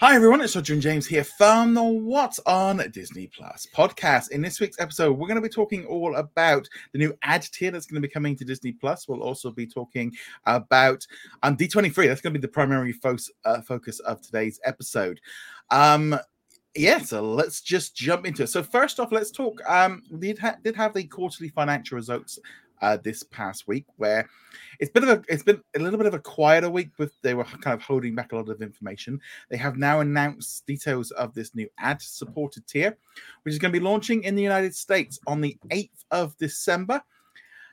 Hi everyone, it's Roger and James here from the What's on Disney Plus podcast. In this week's episode, we're going to be talking all about the new ad tier that's going to be coming to Disney Plus. We'll also be talking about um, D23. That's going to be the primary fo- uh, focus of today's episode. Um, yeah, so let's just jump into it. So first off, let's talk. Um, did, ha- did have the quarterly financial results uh, this past week, where it's been a it's been a little bit of a quieter week with they were kind of holding back a lot of information. They have now announced details of this new ad supported tier, which is going to be launching in the United States on the 8th of December.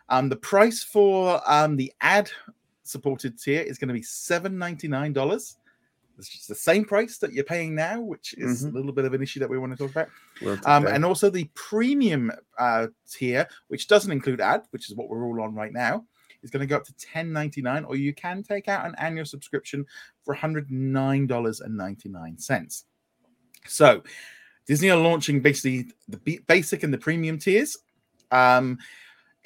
Um, the price for um, the ad supported tier is going to be $7.99. It's just the same price that you're paying now, which is Mhm. a little bit of an issue that we want to talk about. Well, Um, and also the premium uh, tier, which doesn't include ad, which is what we're all on right now, is going to go up to $10.99, or you can take out an annual subscription for $109.99. So Disney are launching basically the basic and the premium tiers. Um,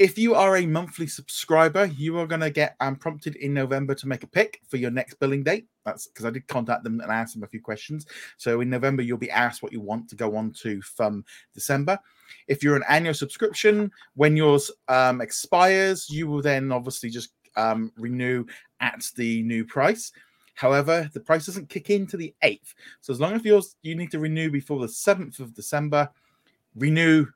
if you are a monthly subscriber, you are going to get um, prompted in November to make a pick for your next billing date. That's because I did contact them and ask them a few questions. So in November, you'll be asked what you want to go on to from December. If you're an annual subscription, when yours um, expires, you will then obviously just um, renew at the new price. However, the price doesn't kick in to the 8th. So as long as yours you need to renew before the 7th of December, renew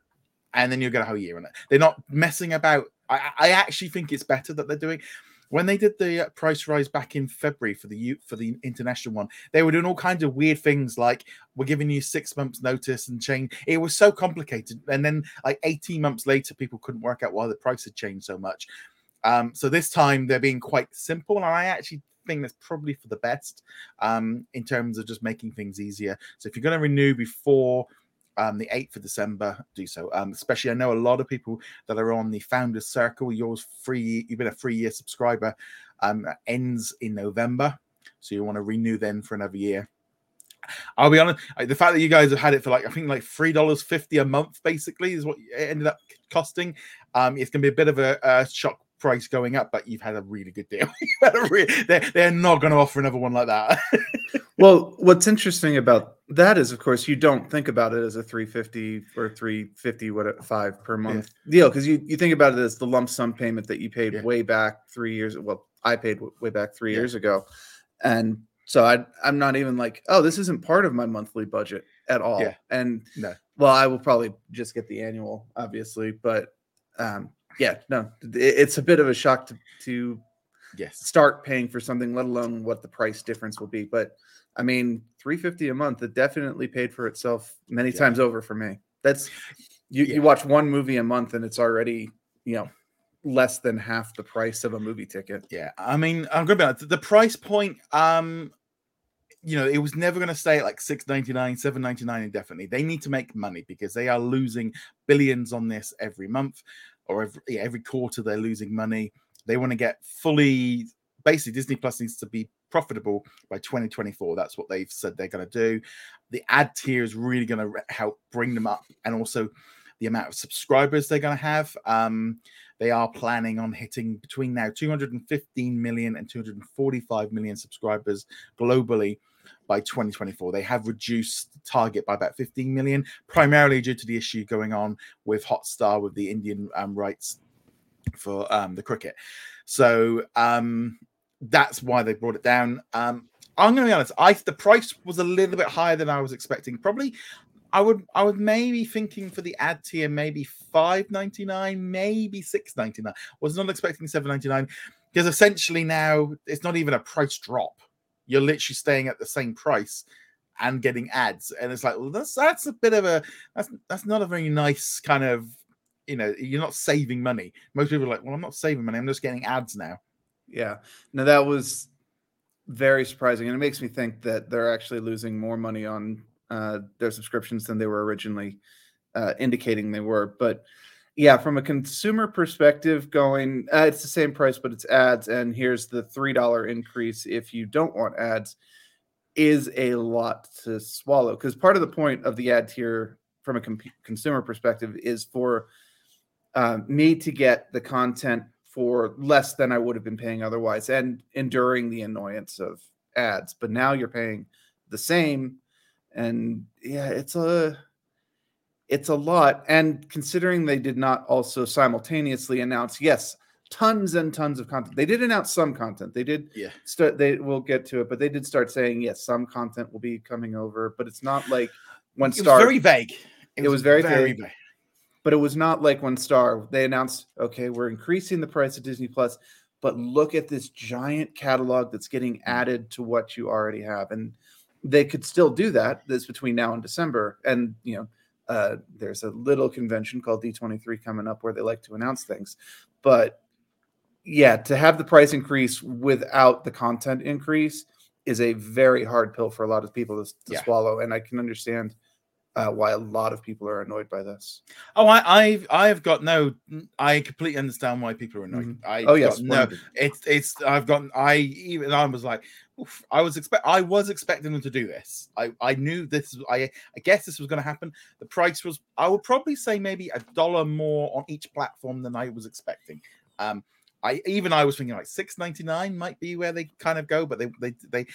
and then you'll get a whole year on it. They're not messing about. I, I actually think it's better that they're doing. When they did the price rise back in February for the for the international one, they were doing all kinds of weird things like we're giving you six months notice and change. It was so complicated, and then like eighteen months later, people couldn't work out why the price had changed so much. Um, so this time they're being quite simple, and I actually think that's probably for the best um, in terms of just making things easier. So if you're going to renew before um, the 8th of December, do so. Um, especially, I know a lot of people that are on the Founders Circle. Yours free, you've been a free year subscriber, um, ends in November. So you want to renew then for another year. I'll be honest, the fact that you guys have had it for like, I think like $3.50 a month basically is what it ended up costing. Um, it's going to be a bit of a, a shock price going up, but you've had a really good deal. They're, they're not going to offer another one like that. well, what's interesting about that is, of course, you don't think about it as a 350 or 350 what five per month deal because you, you think about it as the lump sum payment that you paid Yeah. way back three years. Well, I paid way back three Yeah. years ago, and so I I'm not even like, oh, this isn't part of my monthly budget at all. Yeah. And No. well, I will probably just get the annual, obviously, but um, yeah, no, it- it's a bit of a shock to to yes. start paying for something, let alone what the price difference will be. But I mean, 350 a month, it definitely paid for itself many Yeah. times over for me. That's you, Yeah. you watch one movie a month and it's already, you know, less than half the price of a movie ticket. Yeah, I mean, I'm gonna be honest. The price point, um, you know, it was never gonna stay at like six ninety nine, seven ninety nine indefinitely. They need to make money because they are losing billions on this every month or every yeah, every quarter. They're losing money. They want to get fully. Basically, Disney Plus needs to be profitable by 2024. That's what they've said they're going to do. The ad tier is really going to help bring them up, and also the amount of subscribers they're going to have. Um, they are planning on hitting between now 215 million and 245 million subscribers globally by 2024. They have reduced the target by about 15 million, primarily due to the issue going on with Hotstar with the Indian um, rights for um, the cricket. So um, that's why they brought it down. Um, I'm going to be honest. I the price was a little bit higher than I was expecting. Probably, I would I would maybe thinking for the ad tier maybe five ninety nine, maybe six ninety nine. Was not expecting seven ninety nine because essentially now it's not even a price drop. You're literally staying at the same price and getting ads, and it's like well, that's that's a bit of a that's that's not a very nice kind of you know you're not saving money. Most people are like, well, I'm not saving money. I'm just getting ads now. Yeah. No, that was very surprising. And it makes me think that they're actually losing more money on uh, their subscriptions than they were originally uh, indicating they were. But yeah, from a consumer perspective, going, uh, it's the same price, but it's ads. And here's the $3 increase if you don't want ads is a lot to swallow. Because part of the point of the ad tier from a com- consumer perspective is for uh, me to get the content for less than I would have been paying otherwise and enduring the annoyance of ads. But now you're paying the same. And yeah, it's a it's a lot. And considering they did not also simultaneously announce, yes, tons and tons of content. They did announce some content. They did Yeah. start they will get to it, but they did start saying, yes, some content will be coming over, but it's not like when It was Star very vague. It was very vague. But it was not like when Star they announced, okay, we're increasing the price of Disney Plus, but look at this giant catalog that's getting added to what you already have. And they could still do that. This between now and December. And you know, uh, there's a little convention called D23 coming up where they like to announce things. But yeah, to have the price increase without the content increase is a very hard pill for a lot of people to, to Yeah. swallow. And I can understand uh, why a lot of people are annoyed by this. Oh, I, I've I've got no. I completely understand why people are annoyed. I Oh yes, no. It's it's. I've gotten. I even I was like, oof, I was expect. I was expecting them to do this. I I knew this. I I guess this was going to happen. The price was. I would probably say maybe a dollar more on each platform than I was expecting. Um, I even I was thinking like six ninety nine might be where they kind of go, but they they they.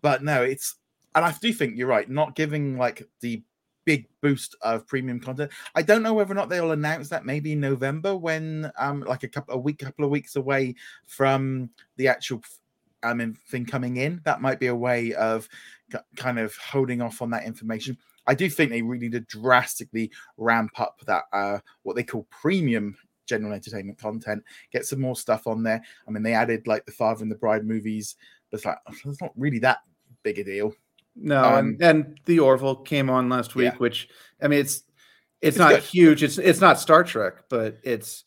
But no, it's and I do think you're right. Not giving like the big boost of premium content. I don't know whether or not they'll announce that maybe in November when um like a couple a week couple of weeks away from the actual mean thing coming in. That might be a way of kind of holding off on that information. I do think they really did drastically ramp up that uh what they call premium general entertainment content, get some more stuff on there. I mean they added like the Father and the Bride movies, but it's like it's not really that big a deal. No, Um, and, and the Orville came on last week, Yeah. which I mean it's it's, It's not good. huge. It's it's not Star Trek, but it's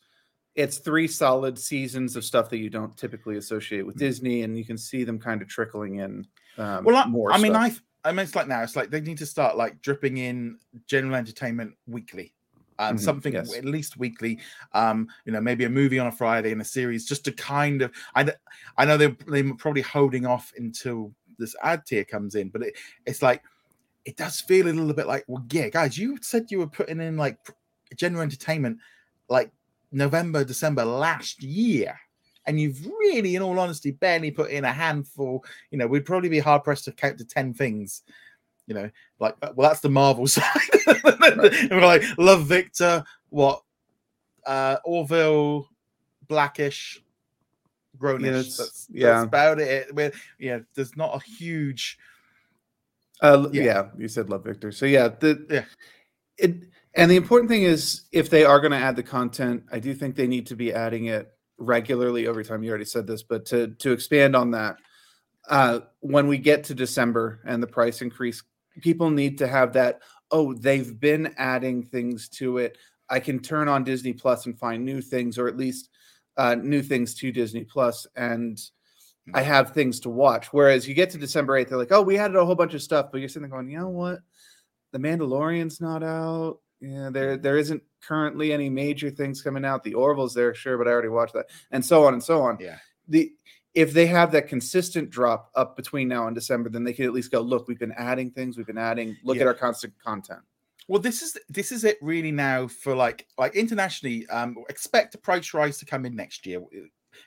it's three solid seasons of stuff that you don't typically associate with Disney, and you can see them kind of trickling in. Um, Well, I, more. I mean. I I mean, it's like now. It's like they need to start like dripping in general entertainment weekly, um, Mhm, something yes. at least weekly. Um, you know, maybe a movie on a Friday and a series, just to kind of. I I know they're they're probably holding off until this ad tier comes in, but it, it's like it does feel a little bit like, well, yeah, guys, you said you were putting in like general entertainment like November, December last year. And you've really, in all honesty, barely put in a handful. You know, we'd probably be hard pressed to count to 10 things. You know, like, uh, well, that's the Marvel side. and we're like, Love Victor, what? Uh, Orville, Blackish, Grownish. that's- that's, yeah. that's about it. We're, yeah, there's not a huge. Uh, Yeah. yeah. you said Love Victor. So yeah, the Yeah. It and the important thing is if they are going to add the content, I do think they need to be adding it regularly over time. You already said this, but to to expand on that, uh, when we get to December and the price increase, people need to have that. Oh, they've been adding things to it. I can turn on Disney Plus and find new things, or at least uh, new things to Disney Plus, and I have things to watch. Whereas you get to December 8th, they're like, oh, we added a whole bunch of stuff, but you're sitting there going, you know what? The Mandalorian's not out. Yeah, there there isn't currently any major things coming out. The Orville's there, sure, but I already watched that, and so on and so on. Yeah. The if they have that consistent drop up between now and December, then they can at least go, look, we've been adding things, we've been adding, look Yeah. at our constant content. Well, this is this is it really now for like like internationally. Um, expect a price rise to come in next year.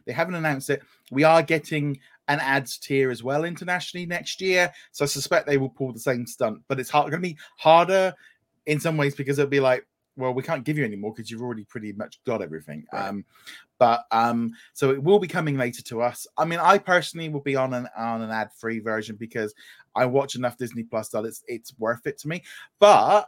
They haven't announced it. We are getting an ads tier as well internationally next year, so I suspect they will pull the same stunt. But it's hard, going to be harder in some ways because it'll be like, well, we can't give you any more because you've already pretty much got everything. Right. Um, but um, so it will be coming later to us. I mean, I personally will be on an on an ad free version because I watch enough Disney Plus that it's it's worth it to me. But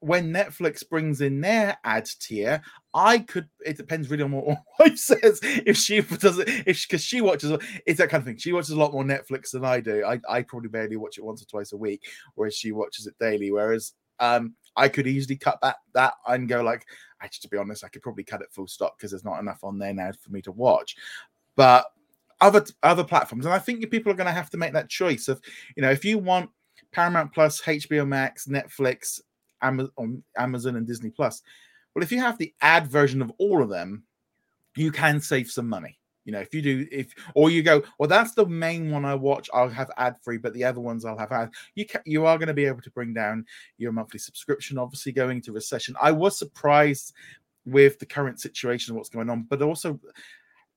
when Netflix brings in their ad tier, I could. It depends really on what my wife says. If she does it, if because she watches, it's that kind of thing. She watches a lot more Netflix than I do. I, I probably barely watch it once or twice a week, whereas she watches it daily. Whereas um, I could easily cut that that and go like, actually, to be honest, I could probably cut it full stop because there's not enough on there now for me to watch. But other other platforms, and I think people are going to have to make that choice of, you know, if you want Paramount Plus, HBO Max, Netflix, Amazon, Amazon and Disney Plus. Well, if you have the ad version of all of them, you can save some money. You know, if you do, if or you go, well, that's the main one I watch. I'll have ad free, but the other ones I'll have ad. You can, you are going to be able to bring down your monthly subscription. Obviously, going into recession, I was surprised with the current situation what's going on, but also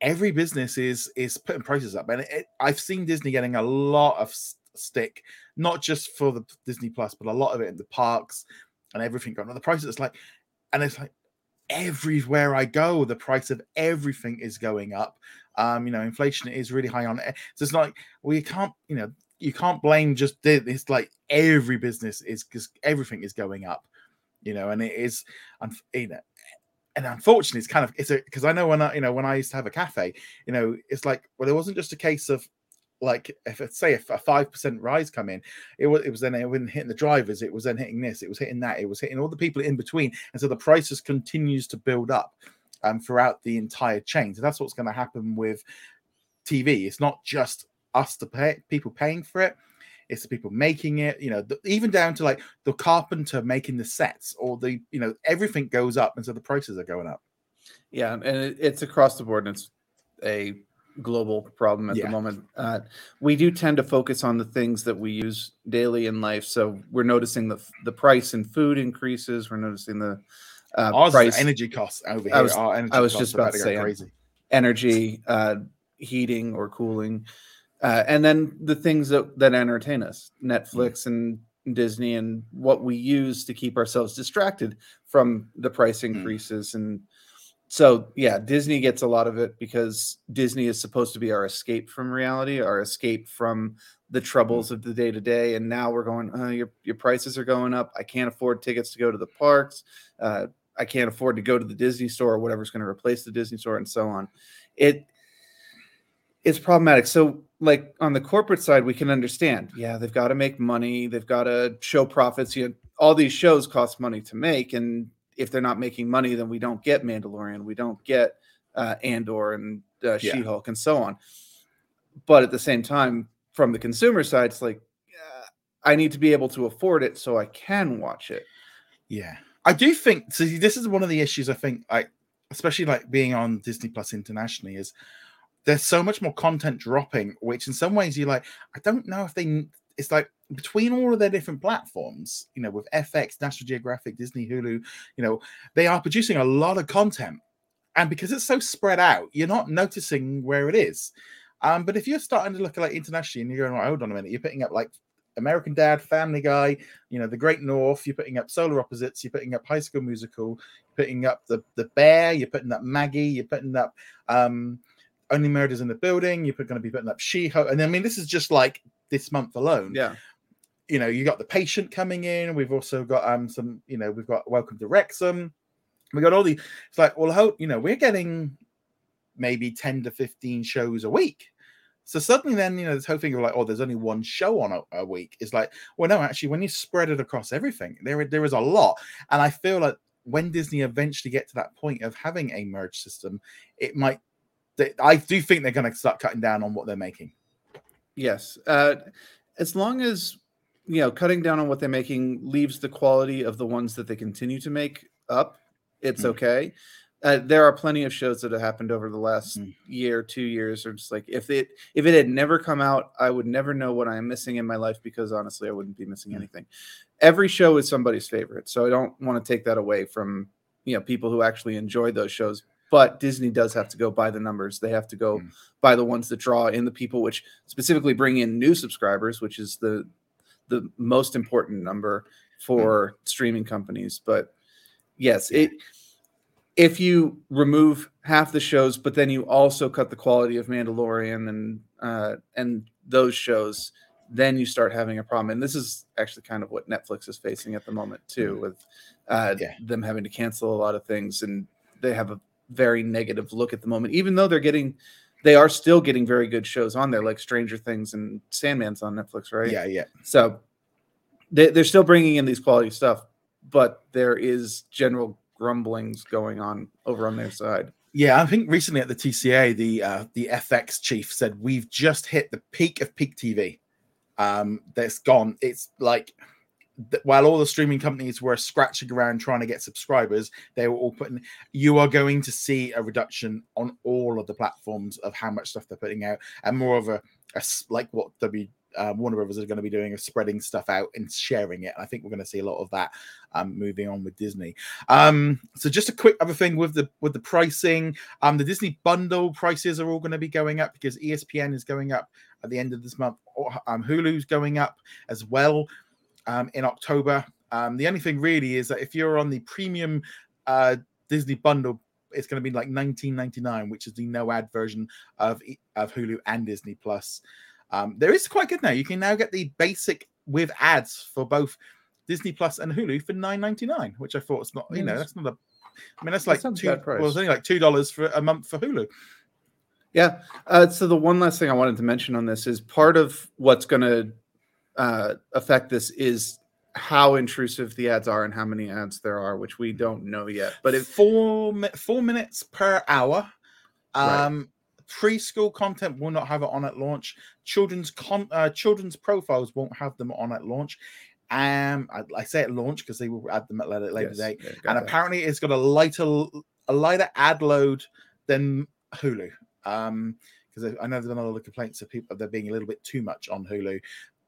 every business is is putting prices up, and it, I've seen Disney getting a lot of stick, not just for the Disney Plus, but a lot of it in the parks and everything going on. The prices it's like, and it's like everywhere I go, the price of everything is going up. Um, you know, inflation is really high on it. So it's like we can't, you know, you can't blame just it's like every business is because everything is going up, you know, and it is, you know, and unfortunately, it's kind of it's a because I know when I you know when I used to have a cafe, you know, it's like well, it wasn't just a case of like if it's say if a five percent rise come in, it was it was then it wasn't hitting the drivers, it was then hitting this, it was hitting that, it was hitting all the people in between, and so the prices continues to build up um throughout the entire chain. So that's what's going to happen with TV. It's not just us to pay people paying for it it's the people making it you know the, even down to like the carpenter making the sets or the you know everything goes up and so the prices are going up yeah and it, it's across the board and it's a global problem at yeah. the moment uh, we do tend to focus on the things that we use daily in life so we're noticing the the price in food increases we're noticing the uh, price energy costs over here i was, I was just about to say crazy energy uh, heating or cooling uh, and then the things that that entertain us mm. netflix and disney and what we use to keep ourselves distracted from the price mm. increases mm. and so yeah disney gets a lot of it because disney is supposed to be our escape from reality our escape from the troubles mm. of the day to day and now we're going oh, your, your prices are going up i can't afford tickets to go to the parks uh, i can't afford to go to the disney store or whatever's going to replace the disney store and so on it it's problematic so like on the corporate side, we can understand. Yeah, they've got to make money. They've got to show profits. You know, all these shows cost money to make, and if they're not making money, then we don't get Mandalorian, we don't get uh, Andor and uh, yeah. She-Hulk, and so on. But at the same time, from the consumer side, it's like uh, I need to be able to afford it so I can watch it. Yeah, I do think. So this is one of the issues I think, I especially like being on Disney Plus internationally is there's so much more content dropping, which in some ways you're like, I don't know if they. It's like between all of their different platforms, you know, with FX, National Geographic, Disney, Hulu, you know, they are producing a lot of content, and because it's so spread out, you're not noticing where it is. Um, but if you're starting to look at like internationally, and you're going, hold on a minute, you're putting up like American Dad, Family Guy, you know, The Great North, you're putting up Solar Opposites, you're putting up High School Musical, you're putting up the the Bear, you're putting up Maggie, you're putting up um only Murders in the Building. You're going to be putting up She-Hulk, and I mean, this is just like this month alone. Yeah. You know, you got the patient coming in. We've also got um some. You know, we've got Welcome to Wrexham. We got all the. It's like, well, hope you know we're getting maybe ten to fifteen shows a week. So suddenly, then you know, this whole thing of like, oh, there's only one show on a, a week. Is like, well, no, actually, when you spread it across everything, there there is a lot, and I feel like when Disney eventually get to that point of having a merge system, it might they, I do think they're going to start cutting down on what they're making. Yes, uh, as long as you know cutting down on what they're making leaves the quality of the ones that they continue to make up, it's mm. okay. Uh, there are plenty of shows that have happened over the last mm. year, two years, or just like if it if it had never come out, I would never know what I am missing in my life because honestly, I wouldn't be missing mm. anything. Every show is somebody's favorite, so I don't want to take that away from you know people who actually enjoy those shows but Disney does have to go by the numbers. They have to go mm. by the ones that draw in the people, which specifically bring in new subscribers, which is the the most important number for mm. streaming companies. But yes, it if you remove half the shows, but then you also cut the quality of Mandalorian and uh, and those shows, then you start having a problem. And this is actually kind of what Netflix is facing at the moment too, mm. with uh, yeah. them having to cancel a lot of things, and they have a very negative look at the moment, even though they're getting they are still getting very good shows on there, like Stranger Things and Sandman's on Netflix, right? Yeah, yeah. So they, they're still bringing in these quality stuff, but there is general grumblings going on over on their side. Yeah, I think recently at the TCA, the uh, the FX chief said we've just hit the peak of peak TV. Um, that's gone. It's like while all the streaming companies were scratching around trying to get subscribers, they were all putting. You are going to see a reduction on all of the platforms of how much stuff they're putting out, and more of a, a like what W um, Warner Brothers are going to be doing of spreading stuff out and sharing it. I think we're going to see a lot of that um, moving on with Disney. Um, so just a quick other thing with the with the pricing, um, the Disney bundle prices are all going to be going up because ESPN is going up at the end of this month. Um, Hulu's going up as well um, in October. Um, the only thing really is that if you're on the premium uh, Disney bundle, it's going to be like 19.99, which is the no ad version of of Hulu and Disney Plus. Um, there is quite good now. You can now get the basic with ads for both Disney Plus and Hulu for 9.99, which I thought was not, you know, that's not a. I mean, that's like That two. Well, it's only like two dollars for a month for Hulu. Yeah. Uh, so the one last thing I wanted to mention on this is part of what's going to uh, affect this is how intrusive the ads are and how many ads there are, which we don't know yet. But if four four minutes per hour. Right. Um, preschool content will not have it on at launch. Children's con uh, children's profiles won't have them on at launch. Um, I, I say at launch because they will add them at later, later Yes, date. yeah, and that. apparently it's got a lighter a lighter ad load than Hulu. Um, because I know there's been a lot of complaints of people of there being a little bit too much on Hulu,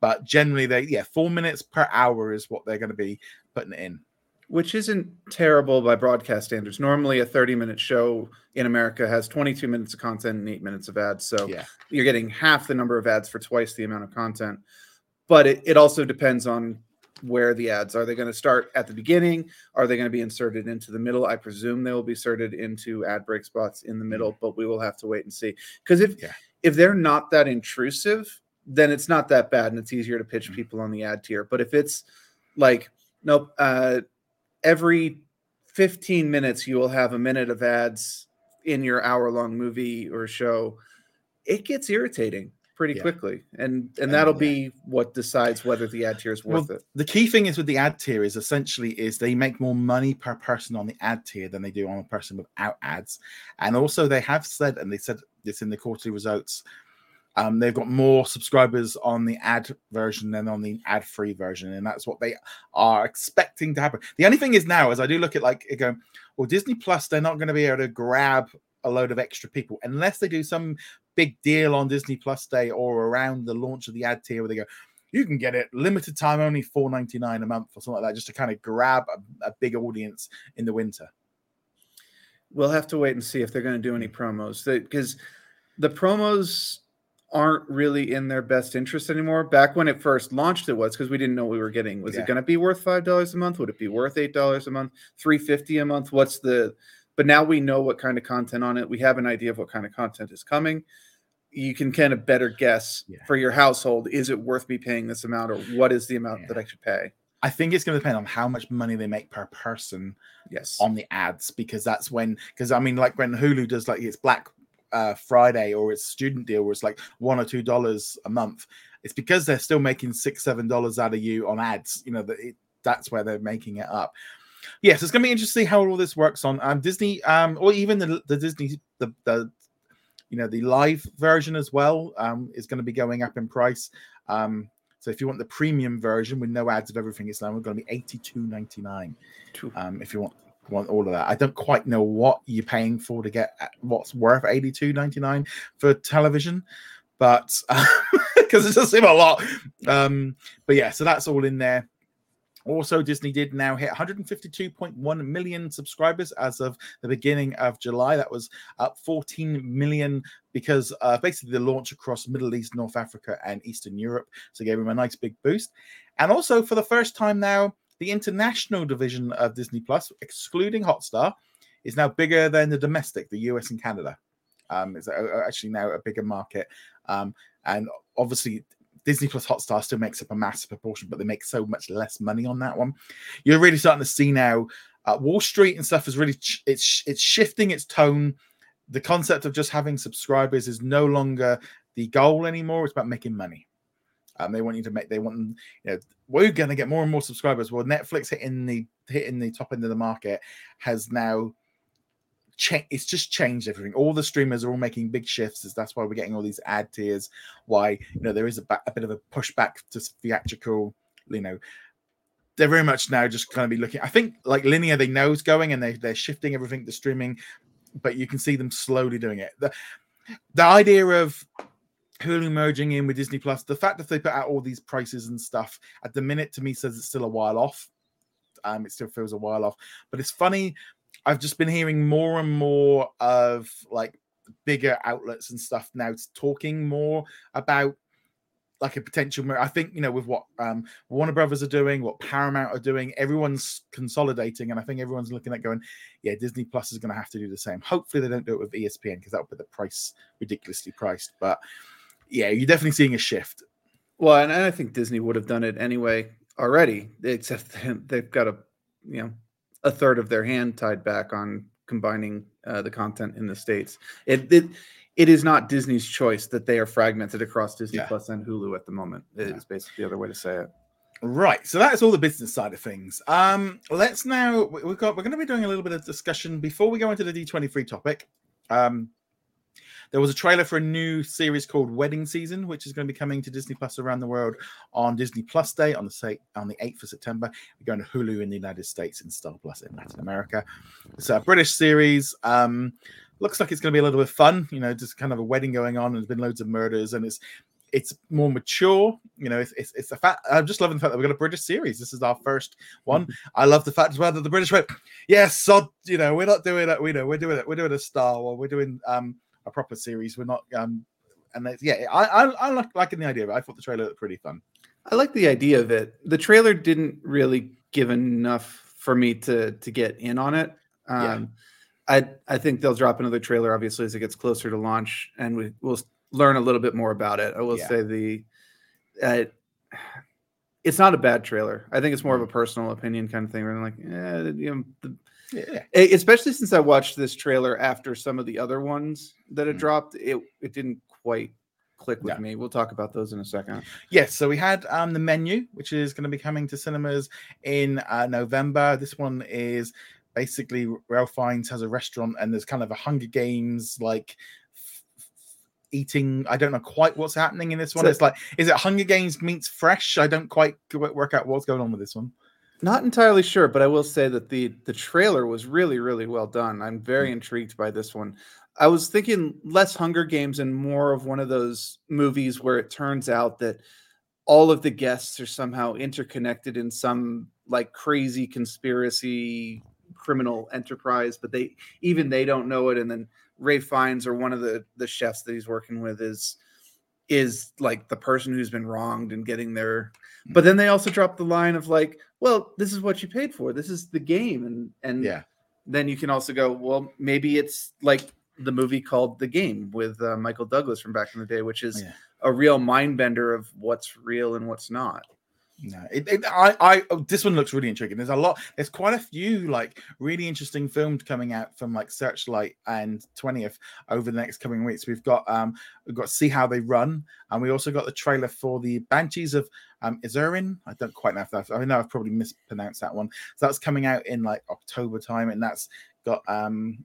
but generally they yeah four minutes per hour is what they're going to be putting in. which isn't terrible by broadcast standards. Normally, a 30 minute show in America has 22 minutes of content and eight minutes of ads. So Yeah. you're getting half the number of ads for twice the amount of content. But it, it also depends on where the ads are. They going to start at the beginning? Are they going to be inserted into the middle? I presume they will be inserted into ad break spots in the middle, mm. but we will have to wait and see. Because if Yeah. if they're not that intrusive, then it's not that bad and it's easier to pitch Mhm. people on the ad tier. But if it's like, nope, uh, every 15 minutes you will have a minute of ads in your hour long movie or show it gets irritating pretty Yeah. quickly and and that'll yeah. be what decides whether the ad tier is worth it The key thing is with the ad tier is essentially is they make more money per person on the ad tier than they do on a person without ads, and also they have said and they said this in the quarterly results. Um, they've got more subscribers on the ad version than on the ad-free version, and that's what they are expecting to happen. The only thing is now, as I do look at like it go, well, Disney Plus, they're not going to be able to grab a load of extra people unless they do some big deal on Disney Plus Day or around the launch of the ad tier where they go, you can get it limited time only 4.99 a month or something like that just to kind of grab a, a big audience in the winter we'll have to wait and see if they're going to do any promos because the promos aren't really in their best interest anymore. Back when it first launched it was because we didn't know what we were getting. Was Yeah. it going to be worth five dollars a month? Would it be worth eight dollars a month? 350 a month? What's the but now we know what kind of content on it. We have an idea of what kind of content is coming. You can kind of better guess Yeah. for your household is it worth me paying this amount or what is the amount that i should pay? I think it's going to depend on how much money they make per person yes. on the ads because that's when because i mean like when hulu does like it's black uh friday or it's student deal where it's like one or two dollars a month it's because they're still making six seven dollars out of you on ads you know that it, that's where they're making it up yes it's going to be interesting how all this works on um disney um or even the, the disney the, the you know the live version as well um is going to be going up in price um so if you want the premium version with no ads of everything it's now going to be 82.99 Phew. um, if you want want all of that. I don't quite know what you're paying for to get uh, what's worth 82.99 for television, but because it does seem a lot. Um, but yeah, so that's all in there. Also, Disney did now hit 152.1 million subscribers as of the beginning of July. That was up 14 million because uh, basically the launch across Middle East, North Africa, and Eastern Europe. So gave them a nice big boost. And also, for the first time now, the international division of Disney Plus, excluding Hotstar, is now bigger than the domestic, the US and Canada. Um, it's uh, actually now a bigger market. Um, and obviously, Disney Plus Hotstar still makes up a massive proportion, but they make so much less money on that one. You're really starting to see now uh, Wall Street and stuff is really ch- it's it's shifting its tone. The concept of just having subscribers is no longer the goal anymore. It's about making money. Um, they want you to make. They want you know we're going to get more and more subscribers. Well, Netflix hitting the hitting the top end of the market has now changed. It's just changed everything. All the streamers are all making big shifts. That's why we're getting all these ad tiers. Why you know there is a, ba- a bit of a pushback to theatrical. You know, they're very much now just kind of be looking. I think like linear, they know is going and they they're shifting everything to streaming, but you can see them slowly doing it. The the idea of Hulu merging in with Disney Plus, the fact that they put out all these prices and stuff at the minute to me says it's still a while off. Um, it still feels a while off, but it's funny. I've just been hearing more and more of like bigger outlets and stuff now talking more about like a potential. I think you know with what um, Warner Brothers are doing, what Paramount are doing, everyone's consolidating, and I think everyone's looking at going, yeah, Disney Plus is going to have to do the same. Hopefully, they don't do it with ESPN because that would put the price ridiculously priced. But yeah, you're definitely seeing a shift. Well, and, I think Disney would have done it anyway already, except they've got a you know a third of their hand tied back on combining uh, the content in the states. It, it it is not Disney's choice that they are fragmented across Disney yeah. Plus and Hulu at the moment. It yeah. is basically the other way to say it. Right. So that's all the business side of things. Um, let's now we've got we're going to be doing a little bit of discussion before we go into the D23 topic. Um, there was a trailer for a new series called Wedding Season, which is going to be coming to Disney Plus around the world on Disney Plus Day on the say on the 8th of September. We're going to Hulu in the United States and Star Plus in Latin America. It's a British series. Um, looks like it's going to be a little bit fun. You know, just kind of a wedding going on, and there's been loads of murders, and it's it's more mature. You know, it's it's, it's the fact. I'm just loving the fact that we've got a British series. This is our first one. Mm-hmm. I love the fact as well that the British went, yes, so you know, we're not doing it. We know we're doing it. We're doing a Star Wars. We're doing um a proper series. We're not um and yeah, I I, I like liking the idea. I thought the trailer looked pretty fun. I like the idea of it. The trailer didn't really give enough for me to to get in on it. Um, yeah. I I think they'll drop another trailer obviously as it gets closer to launch, and we will learn a little bit more about it. I will yeah. say the uh, it's not a bad trailer. I think it's more of a mm. personal opinion kind of thing. Where I'm like, yeah, you know, the, yeah. especially since I watched this trailer after some of the other ones that had mm. dropped, it it didn't quite click with yeah. me. We'll talk about those in a second. Yes, so we had um the menu, which is going to be coming to cinemas in uh, November. This one is basically Ralph Fiennes has a restaurant and there's kind of a Hunger Games like eating. I don't know quite what's happening in this one. So, it's like, is it Hunger Games meets Fresh? I don't quite work out what's going on with this one. Not entirely sure, but I will say that the the trailer was really really well done. I'm very mm. intrigued by this one. I was thinking less Hunger Games and more of one of those movies where it turns out that all of the guests are somehow interconnected in some like crazy conspiracy criminal enterprise, but they even they don't know it. And then Ralph Fiennes or one of the the chefs that he's working with is is like the person who's been wronged and getting their but then they also drop the line of like well this is what you paid for. This is the game. And and yeah. then you can also go well maybe it's like the movie called the game with uh, michael douglas from back in the day which is yeah. a real mind bender of what's real and what's not no, it, it, I, I, oh, this one looks really intriguing. There's a lot. There's quite a few like really interesting films coming out from like Searchlight and 20th over the next coming weeks. We've got um, we've got See How They Run, and we also got the trailer for the Banshees of um, Inisherin. I don't quite know if that's. I know I've probably mispronounced that one. So that's coming out in like October time, and that's got um,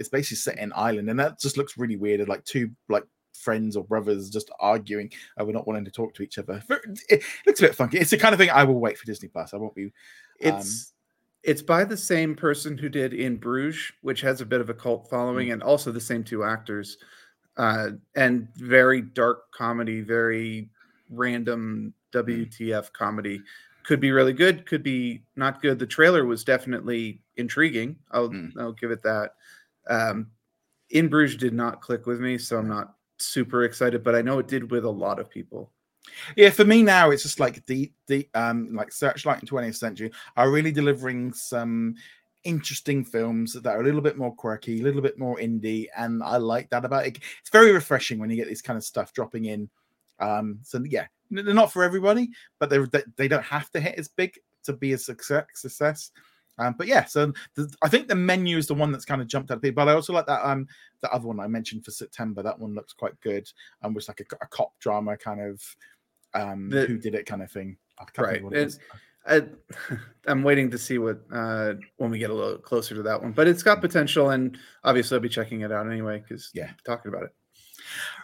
it's basically set in Ireland, and that just looks really weird. Like two like friends or brothers just arguing over not wanting to talk to each other. It looks a bit funky. It's the kind of thing I will wait for Disney Plus. I won't be. It's um, it's by the same person who did In Bruges, which has a bit of a cult following, mm-hmm. and also the same two actors. Uh, and very dark comedy, very random WTF mm. comedy. Could be really good, could be not good. The trailer was definitely intriguing. I'll mm. I'll give it that. Um, in Bruges did not click with me, so I'm not super excited, but I know it did with a lot of people. Yeah, for me now, it's just like the the um like Searchlight in 20th Century are really delivering some interesting films that are a little bit more quirky, a little bit more indie, and I like that about it. It's very refreshing when you get this kind of stuff dropping in. Um, so yeah, they're not for everybody, but they they don't have to hit as big to be a success. success. Um, but yeah, so the, I think the menu is the one that's kind of jumped out at people. But I also like that um the other one I mentioned for September. That one looks quite good. Um, was like a, a, cop drama kind of um the, who did it kind of thing. Right. It, I, am waiting to see what uh when we get a little closer to that one. But it's got mm. potential, and obviously I'll be checking it out anyway because yeah, talking about it.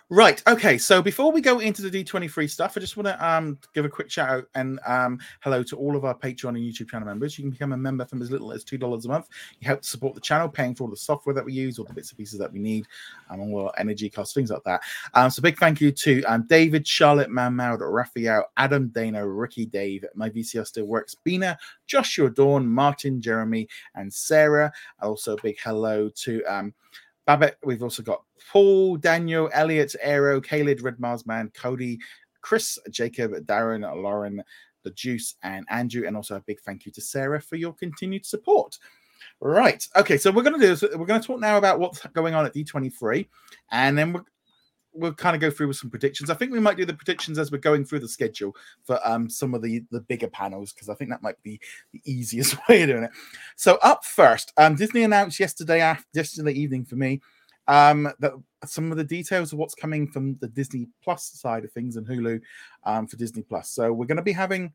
Right. Okay. So before we go into the D23 stuff, I just want to um, give a quick shout out and um, hello to all of our Patreon and YouTube channel members. You can become a member from as little as $2 a month. You help support the channel, paying for all the software that we use, all the bits and pieces that we need, um, and all our energy costs, things like that. Um, so big thank you to um, David, Charlotte, Mahmoud, Raphael, Adam, Dana, Ricky, Dave, My VCR Still Works, Bina, Joshua Dawn, Martin, Jeremy, and Sarah. Also, a big hello to um, Babbitt. We've also got Paul, Daniel, Elliot, Aero, Caleb, Red Mars Man, Cody, Chris, Jacob, Darren, Lauren, the Juice, and Andrew, and also a big thank you to Sarah for your continued support. Right. Okay. So we're going to do this. We're going to talk now about what's going on at D23, and then we're, we'll kind of go through with some predictions. I think we might do the predictions as we're going through the schedule for um, some of the the bigger panels because I think that might be the easiest way of doing it. So up first, um, Disney announced yesterday after yesterday evening for me um, that some of the details of what's coming from the Disney Plus side of things and Hulu um, for Disney Plus. So we're going to be having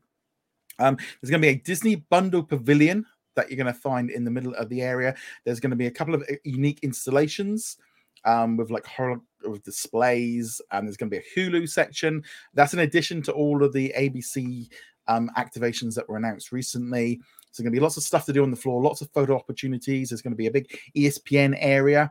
um, there's going to be a Disney Bundle Pavilion that you're going to find in the middle of the area. There's going to be a couple of uh, unique installations um, with like horror with displays, and there's going to be a Hulu section. That's in addition to all of the ABC um, activations that were announced recently. So, going to be lots of stuff to do on the floor, lots of photo opportunities. There's going to be a big ESPN area.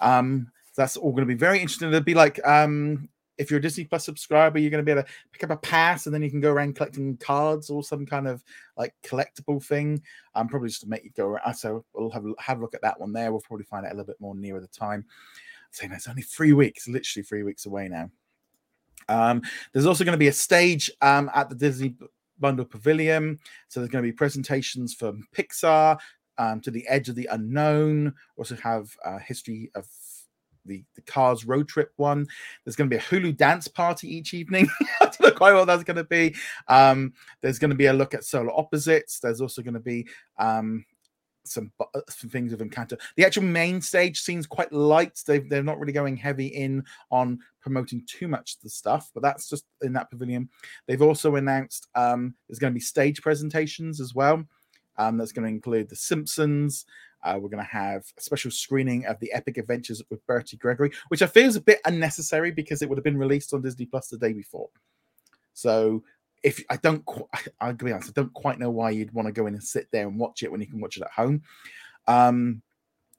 Um, that's all going to be very interesting. It'll be like um, if you're a Disney Plus subscriber, you're going to be able to pick up a pass and then you can go around collecting cards or some kind of like collectible thing. Um, probably just to make you go around. So we'll have have a look at that one there. We'll probably find out a little bit more nearer the time. Saying it's only three weeks, literally three weeks away now. Um, there's also going to be a stage um, at the Disney Bundle Pavilion. So there's going to be presentations from Pixar um, to the Edge of the Unknown. We also have a history of the, the Cars road trip one. There's going to be a Hulu dance party each evening. I don't know quite what that's going to be. Um, there's going to be a look at solar opposites. There's also going to be um, some, uh, some things of Encanto. The actual main stage seems quite light. They they're not really going heavy in on promoting too much of the stuff, but that's just in that pavilion. They've also announced um, there's going to be stage presentations as well. Um, that's going to include The Simpsons. Uh, we're going to have a special screening of the Epic Adventures with Bertie Gregory, which I feel is a bit unnecessary because it would have been released on Disney Plus the day before. So if I don't, I'll be honest, I don't quite know why you'd want to go in and sit there and watch it when you can watch it at home. Um,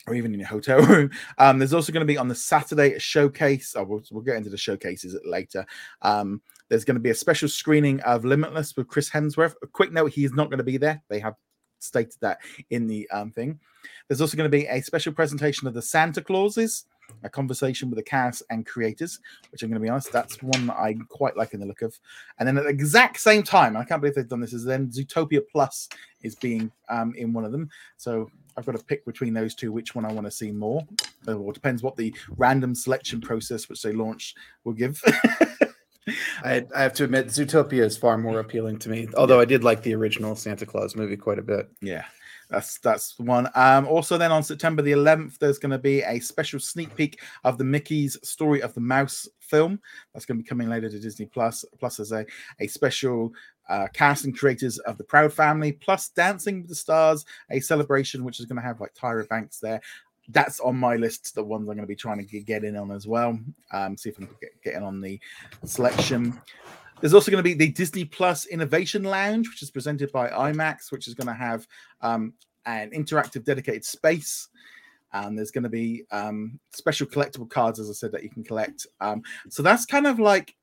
or even in your hotel room. Um, there's also going to be on the Saturday a showcase. Oh, we'll, we'll get into the showcases later. Um, there's going to be a special screening of Limitless with Chris Hemsworth. A quick note: he is not going to be there. They have stated that in the um, thing. There's also going to be a special presentation of the Santa Clauses, a conversation with the cast and creators, which I'm going to be honest, that's one that I quite like in the look of. And then at the exact same time, I can't believe they've done this, is then Zootopia Plus is being um, in one of them. So I've got to pick between those two which one I want to see more. Or depends what the random selection process which they launch will give. I, I, have to admit, Zootopia is far more appealing to me. Although I did like the original Santa Claus movie quite a bit. Yeah, that's that's one. Um, also, then on September the 11th, there's going to be a special sneak peek of the Mickey's Story of the Mouse film. That's going to be coming later to Disney Plus. Plus, as a a special uh, cast and creators of the Proud Family, plus Dancing with the Stars, a celebration which is going to have like Tyra Banks there, that's on my list. The ones I'm going to be trying to get in on as well. Um, see if I can get, get in on the selection. There's also going to be the Disney Plus Innovation Lounge, which is presented by IMAX, which is going to have um, an interactive dedicated space. And there's going to be um, special collectible cards, as I said, that you can collect. Um, so that's kind of like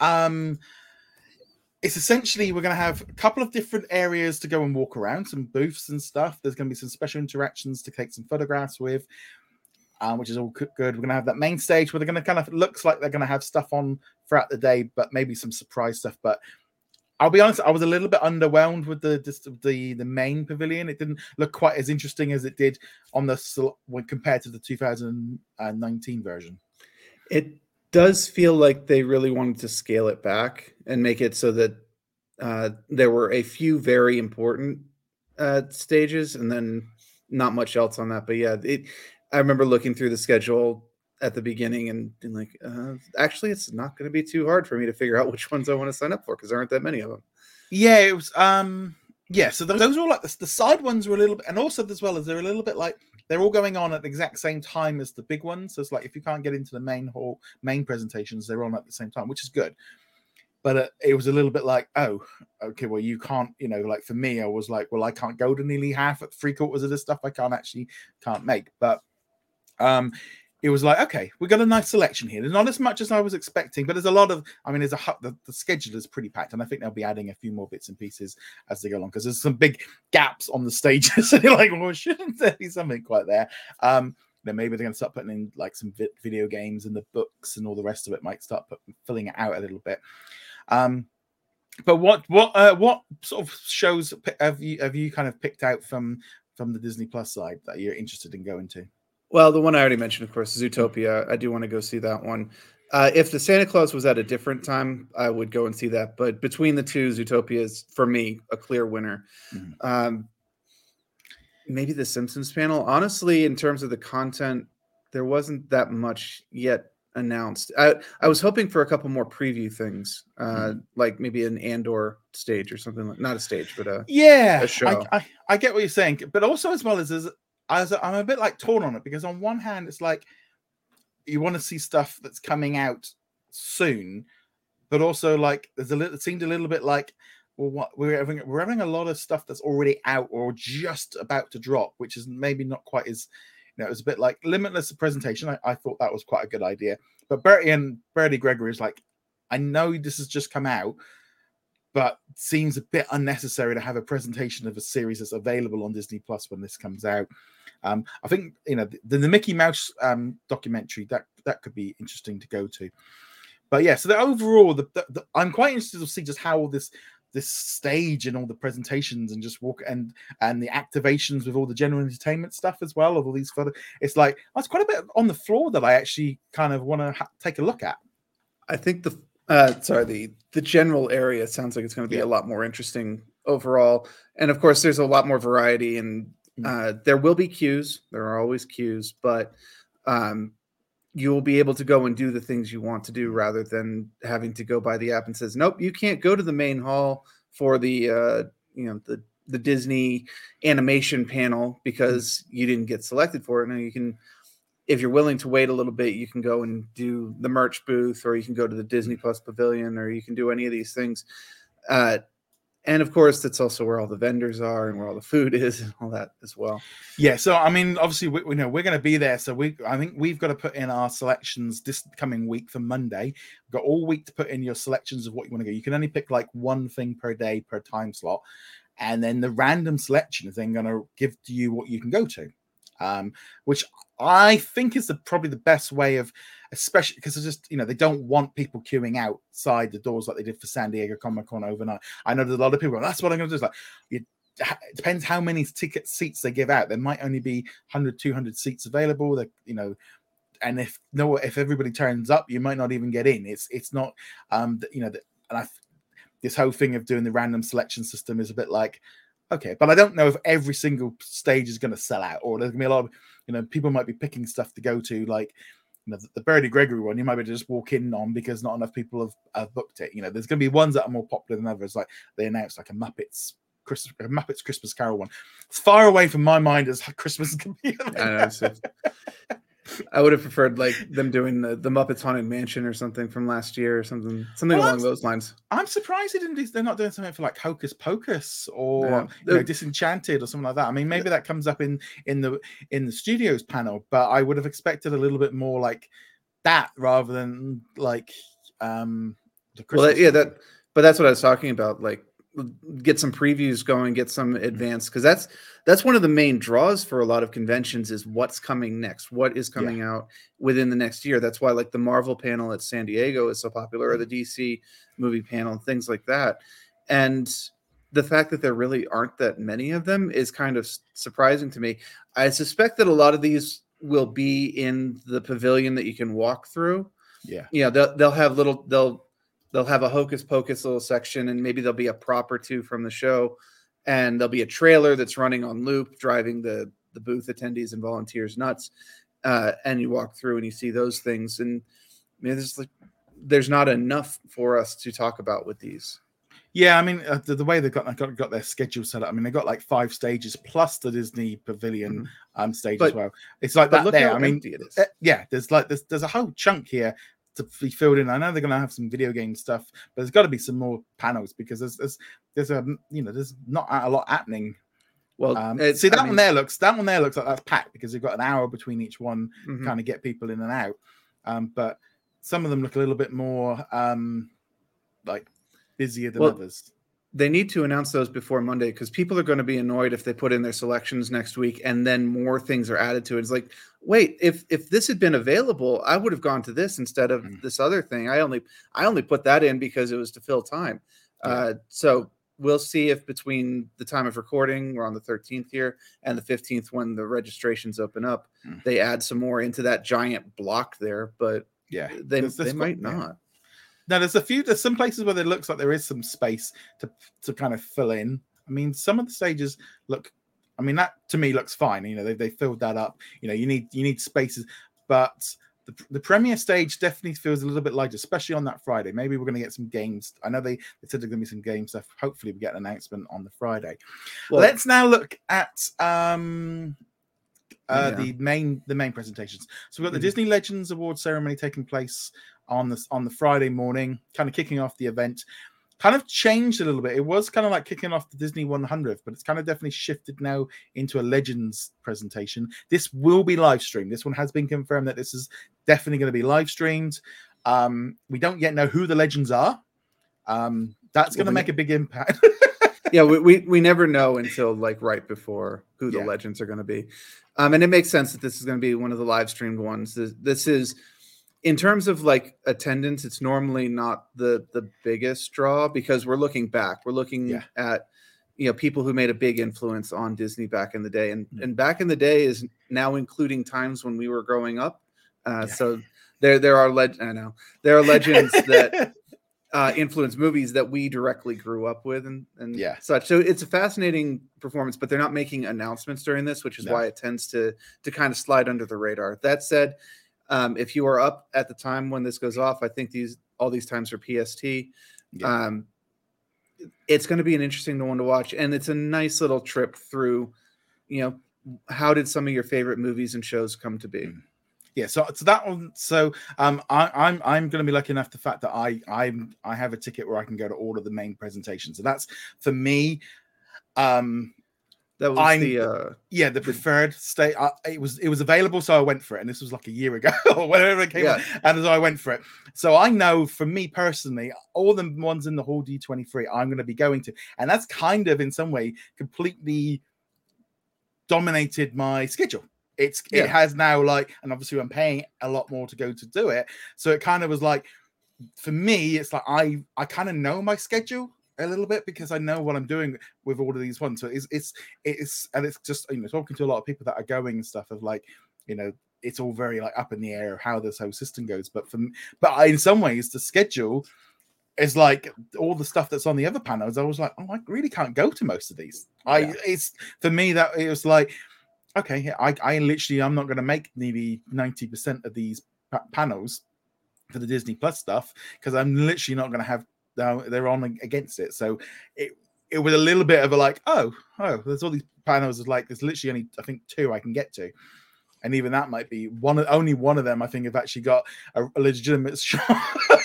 um, it's essentially we're going to have a couple of different areas to go and walk around, some booths and stuff. There's going to be some special interactions to take some photographs with, um, which is all good. We're going to have that main stage where they're going to kind of looks like they're going to have stuff on throughout the day, but maybe some surprise stuff. But I'll be honest, I was a little bit underwhelmed with the just the the main pavilion. It didn't look quite as interesting as it did on the when compared to the 2019 version. It does feel like they really wanted to scale it back and make it so that uh, there were a few very important uh, stages and then not much else on that. But yeah, it, I remember looking through the schedule at the beginning and being like, uh, actually, it's not going to be too hard for me to figure out which ones I want to sign up for because there aren't that many of them. Yeah, it was. Um, yeah, so those, were like the, the side ones were a little bit, and also as well as they're a little bit like they're all going on at the exact same time as the big ones. So it's like if you can't get into the main hall, main presentations, they're on at the same time, which is good. But uh, it was a little bit like, oh, okay, well, you can't, you know, like for me, I was like, well, I can't go to nearly half at three quarters of this stuff. I can't actually can't make. But um, it was like, okay, we got a nice selection here. There's not as much as I was expecting, but there's a lot of, I mean, there's a the, the schedule is pretty packed, and I think they'll be adding a few more bits and pieces as they go along because there's some big gaps on the stages. and you're like, well, shouldn't there be something quite there? Um, then maybe they're going to start putting in like some vi- video games and the books and all the rest of it might start put, filling it out a little bit. Um, but what what uh, what sort of shows have you have you kind of picked out from from the Disney Plus side that you're interested in going to? Well, the one I already mentioned, of course, Zootopia. I do want to go see that one. Uh, if the Santa Claus was at a different time, I would go and see that. But between the two, Zootopia is for me a clear winner. Mm-hmm. Um, maybe the Simpsons panel. Honestly, in terms of the content, there wasn't that much yet announced. I I was hoping for a couple more preview things, uh, mm-hmm. like maybe an Andor stage or something like not a stage, but a yeah, a show. I, I, I get what you're saying, but also as well as as, as I'm a bit like torn on it because on one hand it's like you want to see stuff that's coming out soon, but also like there's a little it seemed a little bit like well what we're having we're having a lot of stuff that's already out or just about to drop, which is maybe not quite as you know, it was a bit like limitless presentation. I, I thought that was quite a good idea. But Bertie and Bertie Gregory is like, I know this has just come out, but seems a bit unnecessary to have a presentation of a series that's available on Disney Plus when this comes out. Um, I think you know the, the Mickey Mouse um, documentary that that could be interesting to go to. But yeah, so the overall, the, the, the, I'm quite interested to see just how all this this stage and all the presentations and just walk and and the activations with all the general entertainment stuff as well of all these photos. It's like that's quite a bit on the floor that I actually kind of want to ha- take a look at. I think the uh, sorry the the general area sounds like it's going to be yeah. a lot more interesting overall, and of course there's a lot more variety and mm. uh, there will be queues. There are always queues, but um, you will be able to go and do the things you want to do rather than having to go by the app and says nope you can't go to the main hall for the uh, you know the the disney animation panel because you didn't get selected for it now you can if you're willing to wait a little bit you can go and do the merch booth or you can go to the disney plus pavilion or you can do any of these things. Uh, and of course that's also where all the vendors are and where all the food is and all that as well. Yeah so i mean obviously we, we know we're going to be there so we i think we've got to put in our selections this coming week for monday. We've got all week to put in your selections of what you want to go. You can only pick like one thing per day per time slot and then the random selection is then going to give to you what you can go to um, which I think is the probably the best way of, especially because just you know they don't want people queuing outside the doors like they did for San Diego Comic Con overnight. I know there's a lot of people. Going, That's what I'm going to do. It's like it depends how many ticket seats they give out. There might only be 100, 200 seats available. That you know, and if no, if everybody turns up, you might not even get in. It's it's not um you know, that and I this whole thing of doing the random selection system is a bit like okay, but I don't know if every single stage is going to sell out, or there's going to be a lot of, you know, people might be picking stuff to go to, like, you know, the, the Gregory one, you might be to just walk in on because not enough people have, have booked it. You know, there's going to be ones that are more popular than others. Like they announced like a Muppets Christmas, a Muppets Christmas Carol one. It's far away from my mind as Christmas can be. I know. I would have preferred like them doing the, the Muppets Haunted Mansion or something from last year or something something well, along those lines. I'm surprised they didn't do, they're not doing something for like Hocus Pocus or yeah. you know, Disenchanted or something like that. I mean, maybe that comes up in in the in the studios panel, but I would have expected a little bit more like that rather than like um the Christmas well, yeah, that but that's what I was talking about. Like get some previews going, get some mm-hmm. because that's that's one of the main draws for a lot of conventions is what's coming next, what is coming yeah. out within the next year. That's why like the Marvel panel at San Diego is so popular, or the DC movie panel, and things like that. And the fact that there really aren't that many of them is kind of surprising to me. I suspect that a lot of these will be in the pavilion that you can walk through. Yeah. Yeah, they'll they'll have little they'll they'll have a hocus pocus little section and maybe there'll be a prop or two from the show and there'll be a trailer that's running on loop driving the the booth attendees and volunteers nuts uh, and you walk through and you see those things and I mean, there's like there's not enough for us to talk about with these yeah, I mean uh, the, the, way they got, got got their schedule set up. I mean they got like five stages plus the Disney Pavilion mm-hmm. um stage but, as well. It's like that there. I mean, uh, yeah, there's like there's there's a whole chunk here to be filled in. I know they're going to have some video game stuff, but there's got to be some more panels because there's there's there's a you know there's not a lot happening. Well, um, see that I mean, one there looks that one there looks like that's packed because they've got an hour between each one, mm-hmm. kind of get people in and out. Um, but some of them look a little bit more um, like busier than well, others. They need to announce those before Monday because people are going to be annoyed if they put in their selections next week and then more things are added to it. It's like, wait, if if this had been available, I would have gone to this instead of Mm. this other thing. I only I only put that in because it was to fill time. Yeah. Uh, so we'll see if between the time of recording, we're on the 13th here, and the 15th when the registrations open up, Mm. they add some more into that giant block there. But Yeah, they they might yeah. not. Now there's a few there's some places where it looks like there is some space to to kind of fill in. I mean, some of the stages look I mean that to me looks fine. You know, they they filled that up. You know, you need you need spaces, but the, the premiere stage definitely feels a little bit lighter, especially on that Friday. Maybe we're going to get some games. I know they, they said there's going to be some game stuff. Hopefully, we get an announcement on the Friday. Well, Let's now look at um, uh, Yeah. the main the main presentations. So we've got the Mhm. Disney Legends Award ceremony taking place on the on the Friday morning, kind of kicking off the event. Kind of changed a little bit. It was kind of like kicking off the Disney 100th, but it's kind of definitely shifted now into a Legends presentation. This will be live streamed. This one has been confirmed that this is definitely going to be live streamed. Um, we don't yet know who the legends are. Um, that's going to make a big impact. yeah, we, we we never know until like right before who the Yeah. legends are going to be, um, and it makes sense that this is going to be one of the live streamed ones. This, this is, in terms of like attendance, it's normally not the the biggest draw because we're looking back. We're looking Yeah. at you know people who made a big influence on Disney back in the day, and Mm. and back in the day is now including times when we were growing up. Uh, Yeah. So there there are leg I know there are legends that uh, influence movies that we directly grew up with and, and Yeah. such. So it's a fascinating performance, but they're not making announcements during this, which is No. why it tends to to kind of slide under the radar. That said, um, if you are up at the time when this goes off, I think these all these times are PST. Yeah. Um, it's going to be an interesting one to watch, and it's a nice little trip through. You know, how did some of your favorite movies and shows come to be? Mm. yeah so, so that one so um I, i'm i'm going to be lucky enough the fact that i i'm i have a ticket where i can go to all of the main presentations so that's for me um That was I'm- the uh, yeah the preferred state I, it was it was available so i went for it and this was like a year ago or whatever it came Yeah. out, and so i went for it so i know for me personally all the ones in the whole d23 i'm going to be going to and that's kind of in some way completely dominated my schedule it's Yeah. it has now like and obviously i'm paying a lot more to go to do it so it kind of was like for me it's like i i kind of know my schedule a little bit because i know what i'm doing with all of these ones. So it's it's it's and it's just you know talking to a lot of people that are going and stuff of like you know it's all very like up in the air of how this whole system goes. But for me but I, in some ways the schedule is like all the stuff that's on the other panels i was like oh i really can't go to most of these. I Yeah. it's for me that it was like okay i i literally i'm not going to make nearly 90% of these pa- panels for the disney plus stuff because i'm literally not going to have they're they're on against it so it it was a little bit of a like oh oh there's all these panels like there's literally only i think two i can get to and even that might be one only one of them i think have actually got a, a legitimate shot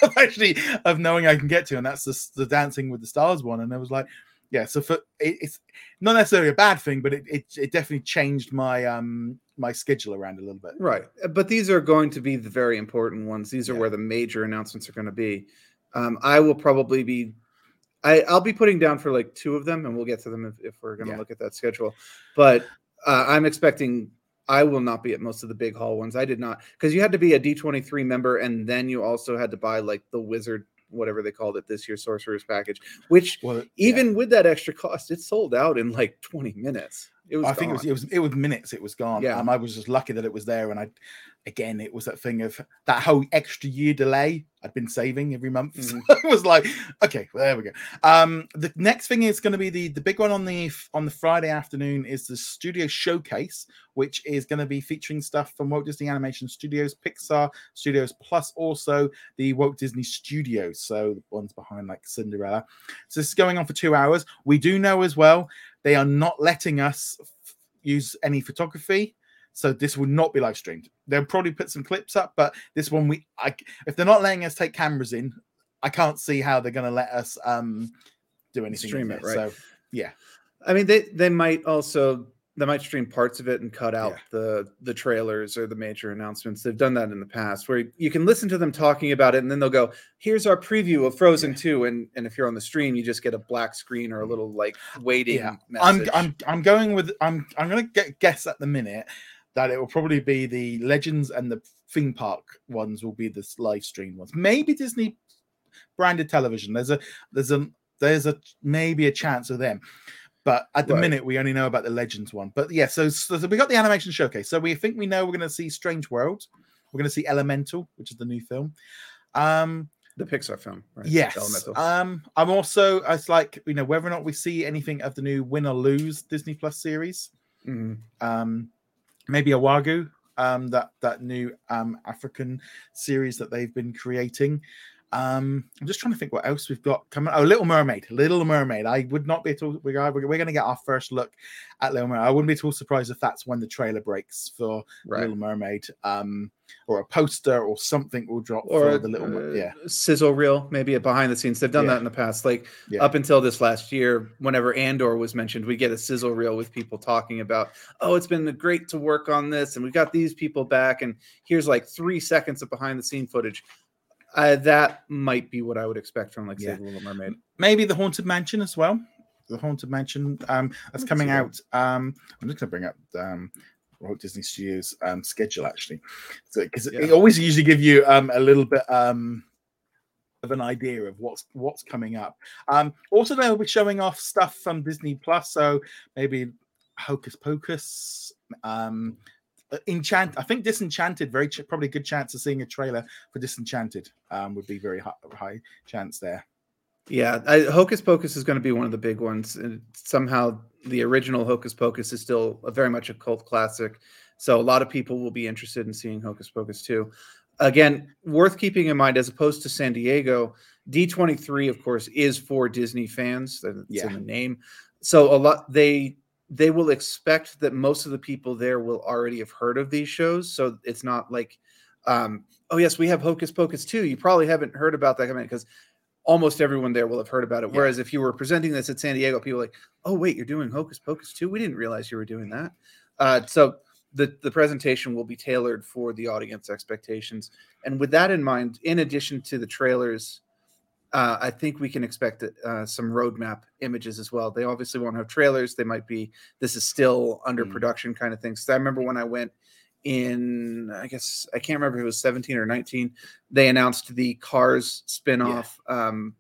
of actually of knowing i can get to and that's the, the dancing with the stars one and it was like yeah so for it, it's not necessarily a bad thing but it, it it definitely changed my um my schedule around a little bit Right. But these are going to be the very important ones. These are Yeah. where the major announcements are going to be. Um, I will probably be, I, I'll be putting down for like two of them, and we'll get to them if, if we're going to Yeah. look at that schedule. But uh, I'm expecting I will not be at most of the big hall ones. I did not, because you had to be a D23 member, and then you also had to buy like the Wizard, whatever they called it this year, Sorcerer's Package, which well yeah. even with that extra cost, it sold out in like 20 minutes. It was I think it was it was it was minutes. It was gone. Yeah. Um, I was just lucky that it was there, and I, again, it was that thing of that whole extra year delay. I'd been saving every month. So Mhm. it was like, okay, well, there we go. Um, the next thing is going to be the the big one on the on the Friday afternoon is the Studio Showcase, which is going to be featuring stuff from Walt Disney Animation Studios, Pixar Studios, plus also the Walt Disney Studios. So the ones behind like Cinderella. So this is going on for two hours. We do know as well they are not letting us f- use any photography. So this will not be live streamed. They'll probably put some clips up, but this one we I if they're not letting us take cameras in, I can't see how they're going to let us um do anything. Stream with it, right. So yeah, I mean, they they might also they might stream parts of it and cut out Yeah. the the trailers or the major announcements. They've done that in the past where you can listen to them talking about it and then they'll go, "Here's our preview of Frozen Yeah. 2." And and if you're on the stream, you just get a black screen or a little like waiting Yeah. message. I'm I'm I'm going with I'm I'm gonna get, guess at the minute that it will probably be the Legends and the theme park ones will be the live stream ones. Maybe Disney branded television. There's a there's a there's a maybe a chance of them. But at the Right. minute, we only know about the Legends one. But yeah, so, so, so we got the animation showcase. So we think we know we're going to see Strange World. We're going to see Elemental, which is the new film. Um, the Pixar film, right? Yes. Elemental. Um, I'm also it's like you know whether or not we see anything of the new Win or Lose Disney Plus series. Mhm. Um, maybe a um, that that new um African series that they've been creating. Um, I'm just trying to think what else we've got coming. Oh, Little Mermaid, Little Mermaid. I would not be at all. We're, we're going to get our first look at Little Mermaid. I wouldn't be at all surprised if that's when the trailer breaks for Right. Little Mermaid. Um, or a poster or something will drop Or for the Little. uh, Mer- yeah, sizzle reel, maybe a behind the scenes. They've done Yeah. that in the past. Like Yeah. up until this last year, whenever Andor was mentioned, we get a sizzle reel with people talking about, oh, it's been great to work on this, and we got these people back, and here's like three seconds of behind the scene footage. Uh, that might be what I would expect from like Yeah. the Little Mermaid. maybe the haunted mansion as well. The haunted mansion um that's coming out um i'm just gonna bring up um Walt Disney Studios um schedule actually. So because it always usually give you um a little bit um of an idea of what's what's coming up. Um also they'll be showing off stuff from Disney Plus so maybe Hocus Pocus um Enchant, I think Disenchanted, very ch- probably a good chance of seeing a trailer for Disenchanted. Um, would be very high, high chance there. Yeah, I, Hocus Pocus is going to be one of the big ones. And somehow the original Hocus Pocus is still a, very much a cult classic. So a lot of people will be interested in seeing Hocus Pocus too. Again, worth keeping in mind as opposed to San Diego, D23, of course, is for Disney fans. That's Yeah. in the name. So a lot they they will expect that most of the people there will already have heard of these shows. So it's not like, um, oh yes, we have Hocus Pocus too. You probably haven't heard about that because almost everyone there will have heard about it. Yeah. Whereas if you were presenting this at San Diego, people are like, oh wait, you're doing Hocus Pocus too. We didn't realize you were doing that. Uh, so the the presentation will be tailored for the audience expectations. And with that in mind, in addition to the trailers, uh, I think we can expect uh, some roadmap images as well. They obviously won't have trailers. They might be this is still under Mm. production kind of things. So I remember when I went in, I guess I can't remember if it was 17 or 19. They announced the Cars spinoff, um,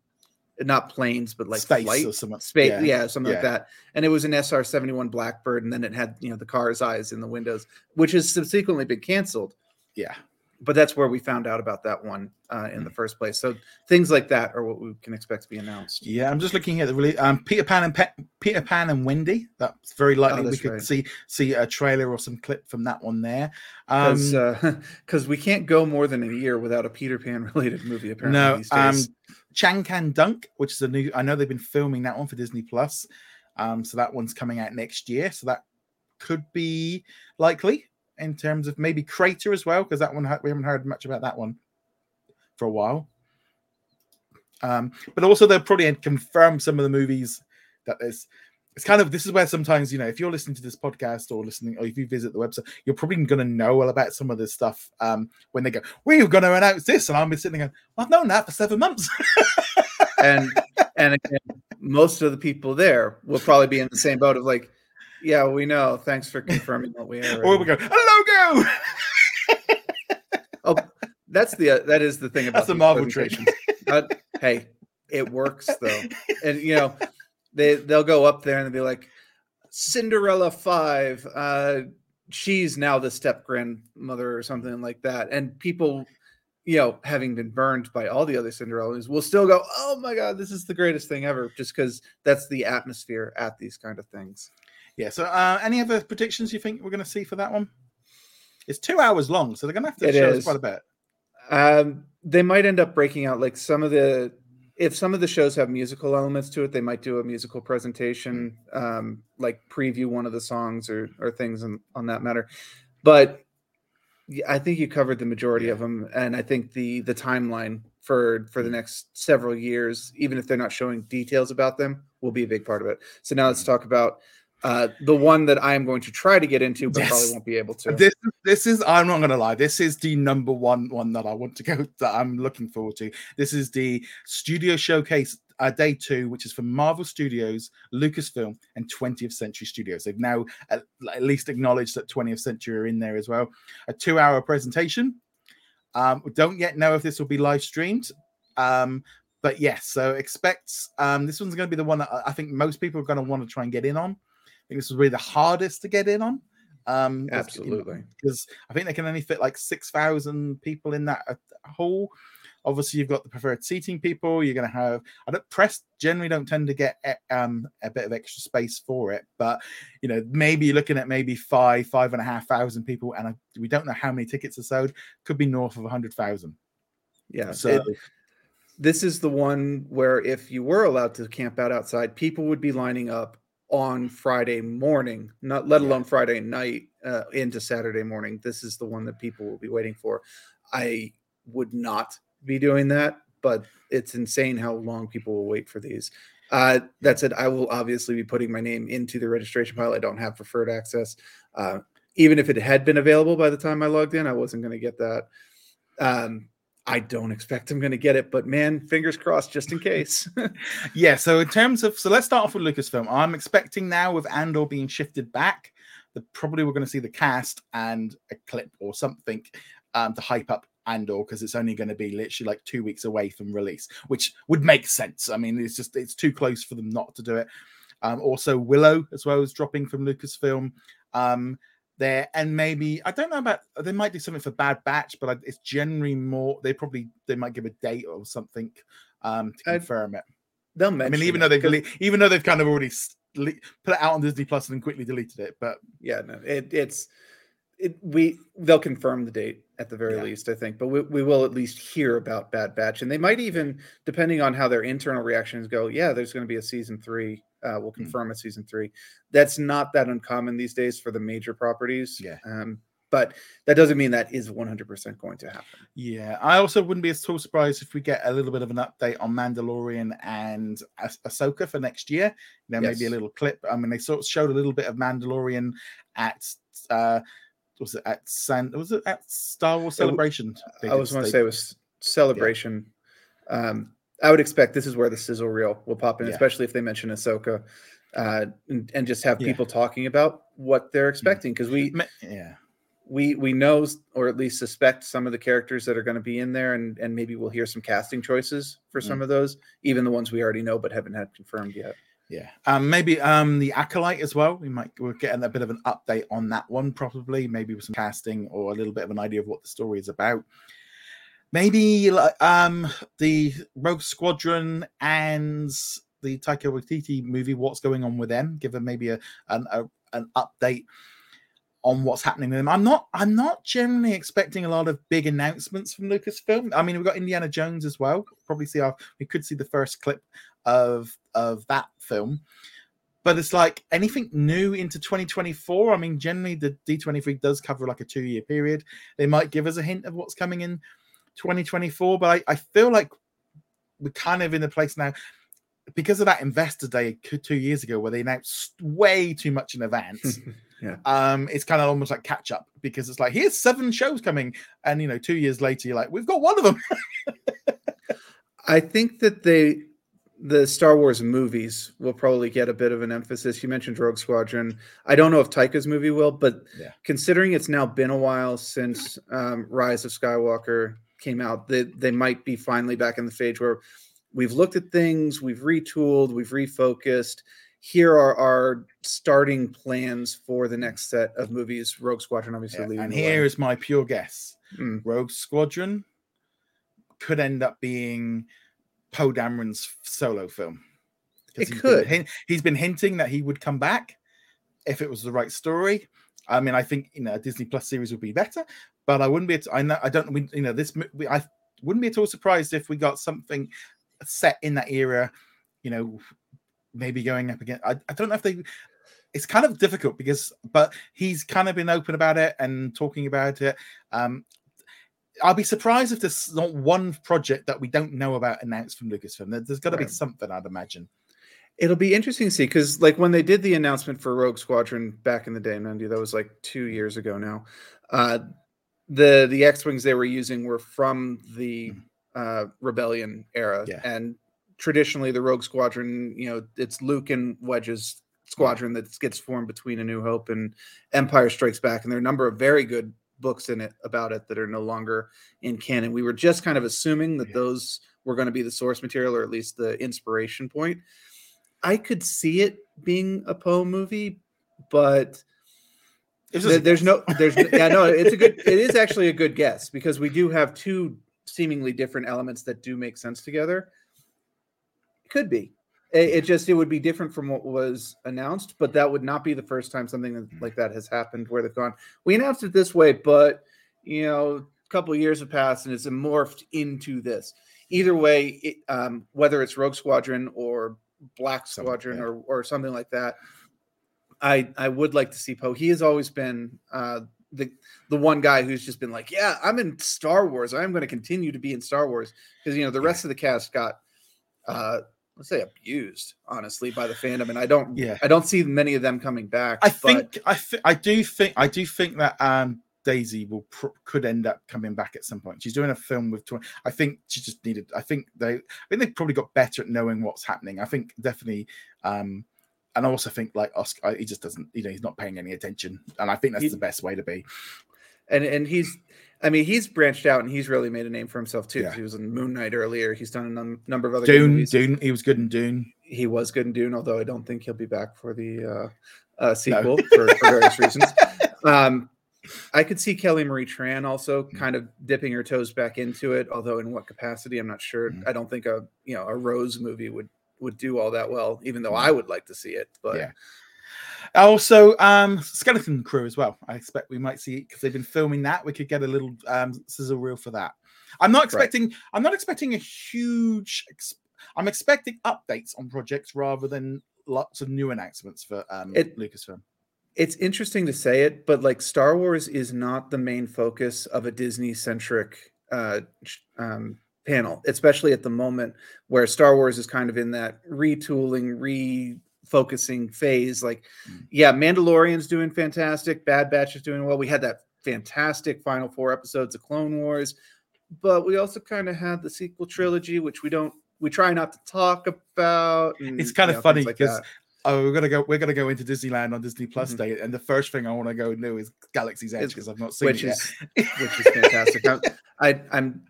not planes, but like Space flight or something. space, Yeah. yeah, something like that. And it was an SR 71 Blackbird, and then it had you know the car's eyes in the windows, which has subsequently been canceled Yeah. But that's where we found out about that one uh, in the Mm. first place. So things like that are what we can expect to be announced. Yeah, I'm just looking at the really um, Peter Pan and Pe- Peter Pan and Wendy. That's very likely we Oh, that's could right. see see a trailer or some clip from that one there. Um, Because we can't go more than a year without a Peter Pan related movie. Apparently, no, these um, days. Chang Can Dunk, which is a new. I know they've been filming that one for Disney Plus. Um, so that one's coming out next year. So that could be likely in terms of maybe Crater as well, because that one we haven't heard much about that one for a while. Um, but also they'll probably confirm some of the movies that there's. It's kind of this is where sometimes you know if you're listening to this podcast or listening or if you visit the website, you're probably going to know all about some of this stuff um, when they go, "We're going to announce this," and I'll be sitting there going, "Well, I've known that for seven months." and and again, most of the people there will probably be in the same boat of like, yeah, we know. Thanks for confirming what we are. or we go, "A logo." Oh, that's the uh, that is the thing about That's a these Marvel trick. hey, it works though, and you know they they'll go up there and they'll be like, Cinderella five. Uh, she's now the step grandmother or something like that, and people. You know, having been burned by all the other Cinderellas, will still go, "Oh my god, this is the greatest thing ever!" Just because that's the atmosphere at these kind of things. Yeah. So, uh, any other predictions you think we're going to see for that one? It's two hours long, so they're going to have to It show us quite a bit. Um, they might end up breaking out like some of the if some of the shows have musical elements to it, they might do a musical presentation, um, like preview one of the songs or or things on, on that matter. But I think you covered the majority Yeah. of them, and I think the the timeline for for the next several years, even if they're not showing details about them, will be a big part of it. So now let's talk about Uh, the one that I am going to try to get into, but Yes. probably won't be able to. This this is I'm not gonna lie. This is the number one one that I want to go that I'm looking forward to. This is the studio showcase uh, day two, which is from Marvel Studios, Lucasfilm, and 20th Century Studios. They've now at, at least acknowledged that 20th Century are in there as well. A two-hour presentation. Um, we don't yet know if this will be live streamed. Um, but yes, so expect um, this one's going to be the one that I think most people are going to want to try and get in on. I think this will really the hardest to get in on. Um, 'cause, you know, Absolutely. because I think they can only fit like six thousand people in that uh, hall. Obviously, you've got the preferred seating people. You're going to have. I don't press generally don't tend to get eh, um a bit of extra space for it, but you know maybe you're looking at maybe five five and a half thousand people, and I, we don't know how many tickets are sold. Could be north of a hundred thousand. Yeah. So it- this is the one where if you were allowed to camp out outside, people would be lining up on Friday morning, not let Yeah. alone Friday night uh, into Saturday morning. This is the one that people will be waiting for. I would not be doing that, but it's insane how long people will wait for these. Uh, that said, I will obviously be putting my name into the registration pile. I don't have preferred access. Uh, even if it had been available by the time I logged in, I wasn't going to get that. Um, I don't expect I'm going to get it, but man, fingers crossed just in case. yeah. So in terms of so let's start off with Lucasfilm. I'm expecting now with Andor being shifted back, that probably we're going to see the cast and a clip or something um, to hype up Andor because it's only going to be literally like two weeks away from release, which would make sense. I mean, it's just it's too close for them not to do it. Um, also, Willow as well is dropping from Lucasfilm. Um, there and maybe I don't know about they might do something for Bad Batch, but it's generally more they probably they might give a date or something um to confirm it. They'll I mean, even it, though they've dele- even though they've kind of already put it out on Disney Plus and then quickly deleted it, but yeah, no, it, it's it. We they'll confirm the date at the very Yeah. least, I think, but we, we will at least hear about Bad Batch, and they might even, depending on how their internal reactions go, yeah, there's going to be a season three. Uh, we'll Hmm. confirm a season three. That's not that uncommon these days for the major properties. Yeah. Um, but that doesn't mean that is 100% going to happen. yeah, I also wouldn't be at all surprised if we get a little bit of an update on Mandalorian and Ah- Ahsoka for next year. You know, maybe a little clip. I mean, they sort of showed a little bit of Mandalorian at uh was it at San was it at Star Wars Celebration? I was going to say it was celebration. Um, I would expect this is where the sizzle reel will pop in, Yeah. especially if they mention Ahsoka, uh, and, and just have Yeah. people talking about what they're expecting because we yeah. we we know or at least suspect some of the characters that are going to be in there, and and maybe we'll hear some casting choices for some Mm. of those, even the ones we already know but haven't had confirmed yet. Yeah, um, maybe um the acolyte as well. We might we're getting a bit of an update on that one, probably maybe with some casting or a little bit of an idea of what the story is about. Maybe like um the Rogue Squadron and the Taika Waititi movie. What's going on with them? Give them maybe a an a, an update on what's happening with them. I'm not I'm not generally expecting a lot of big announcements from Lucasfilm. I mean, we've got Indiana Jones as well. Probably see our we could see the first clip of of that film. But it's like anything new into 2024. I mean, generally the D23 does cover like a two-year period. They might give us a hint of what's coming in 2024, but I, I feel like we're kind of in a place now because of that investor day two years ago where they announced way too much in advance. Yeah. Um, it's kind of almost like catch up because it's like here's seven shows coming, and you know, two years later, you're like, we've got one of them. I think that they the Star Wars movies will probably get a bit of an emphasis. You mentioned Rogue Squadron. I don't know if Taika's movie will, but Yeah. considering it's now been a while since um, Rise of Skywalker came out, they, they might be finally back in the phase where we've looked at things, we've retooled, we've refocused. Here are our starting plans for the next set of movies. Rogue Squadron, obviously, Yeah, and here is my pure guess: Mm. Rogue Squadron could end up being Poe Dameron's solo film. It he's could. Been, he's been hinting that he would come back if it was the right story. I mean, I think you know a Disney Plus series would be better, but I wouldn't be. at- I know I don't. We, you know, this we, I wouldn't be at all surprised if we got something set in that era. You know, maybe going up again. I, I don't know if they. It's kind of difficult because, but he's kind of been open about it and talking about it. Um, I'll be surprised if there's not one project that we don't know about announced from Lucasfilm. There, has got to be something, I'd imagine. It'll be interesting to see because, like, when they did the announcement for Rogue Squadron back in the day, Mandy, that was like two years ago now. Uh, the the X wings they were using were from the Mhm. uh, Rebellion era, Yeah. and traditionally the Rogue Squadron, you know, it's Luke and Wedge's squadron that gets formed between A New Hope and Empire Strikes Back, and there are a number of very good books in it about it that are no longer in canon. We were just kind of assuming that Yeah. those were going to be the source material or at least the inspiration point. I could see it being a Poe movie, but just there's no there's yeah no it's a good it is actually a good guess because we do have two seemingly different elements that do make sense together. Could be. It, it just it would be different from what was announced, but that would not be the first time something like that has happened where they've gone. We announced it this way, but you know, a couple years have passed and it's morphed into this. Either way, it, um, whether it's Rogue Squadron or Black Some- Squadron yeah. or or something like that, I I would like to see Poe. He has always been uh, the the one guy who's just been like, yeah, I'm in Star Wars. I'm going to continue to be in Star Wars because you know the Yeah. rest of the cast got uh, let's say abused honestly by the fandom, and I don't Yeah. I don't see many of them coming back. I but think I think I do think I do think that um Daisy will pr- could end up coming back at some point. She's doing a film with. I think she just needed. I think they. I think they probably got better at knowing what's happening. I think definitely. um and I also think like Oscar, he just doesn't. You know, he's not paying any attention, and I think that's He- the best way to be. and and he's I mean he's branched out and he's really made a name for himself too. Yeah. He was in Moon Knight earlier. He's done a num- number of other Dune. Dune. He was good in Dune. He was good in Dune, although I don't think he'll be back for the uh, uh, sequel for, for various reasons. Um, I could see Kelly Marie Tran also Mm. kind of dipping her toes back into it, although in what capacity I'm not sure. Mm. I don't think a you know a Rose movie would would do all that well, even though Mm. I would like to see it. But Yeah. Also, um, Skeleton Crew as well. I expect we might see because they've been filming that. We could get a little um, sizzle reel for that. I'm not expecting. I'm not expecting a huge. Ex- I'm expecting updates on projects rather than lots of new announcements for um, It- Lucasfilm. it's interesting to say it, but like Star Wars is not the main focus of a Disney centric uh, um, panel, especially at the moment where Star Wars is kind of in that retooling, refocusing phase. Like, Mm. yeah, Mandalorian's doing fantastic, Bad Batch is doing well. We had that fantastic final four episodes of Clone Wars, but we also kind of had the sequel trilogy, which we don't. We try not to talk about. and, It's kind of know, funny because that. oh, we're gonna go. We're gonna go into Disneyland on Disney Plus Mhm. Day, and the first thing I want to go do is Galaxy's Edge because I've not seen which it yet. is which is fantastic. I'm, I, I'm,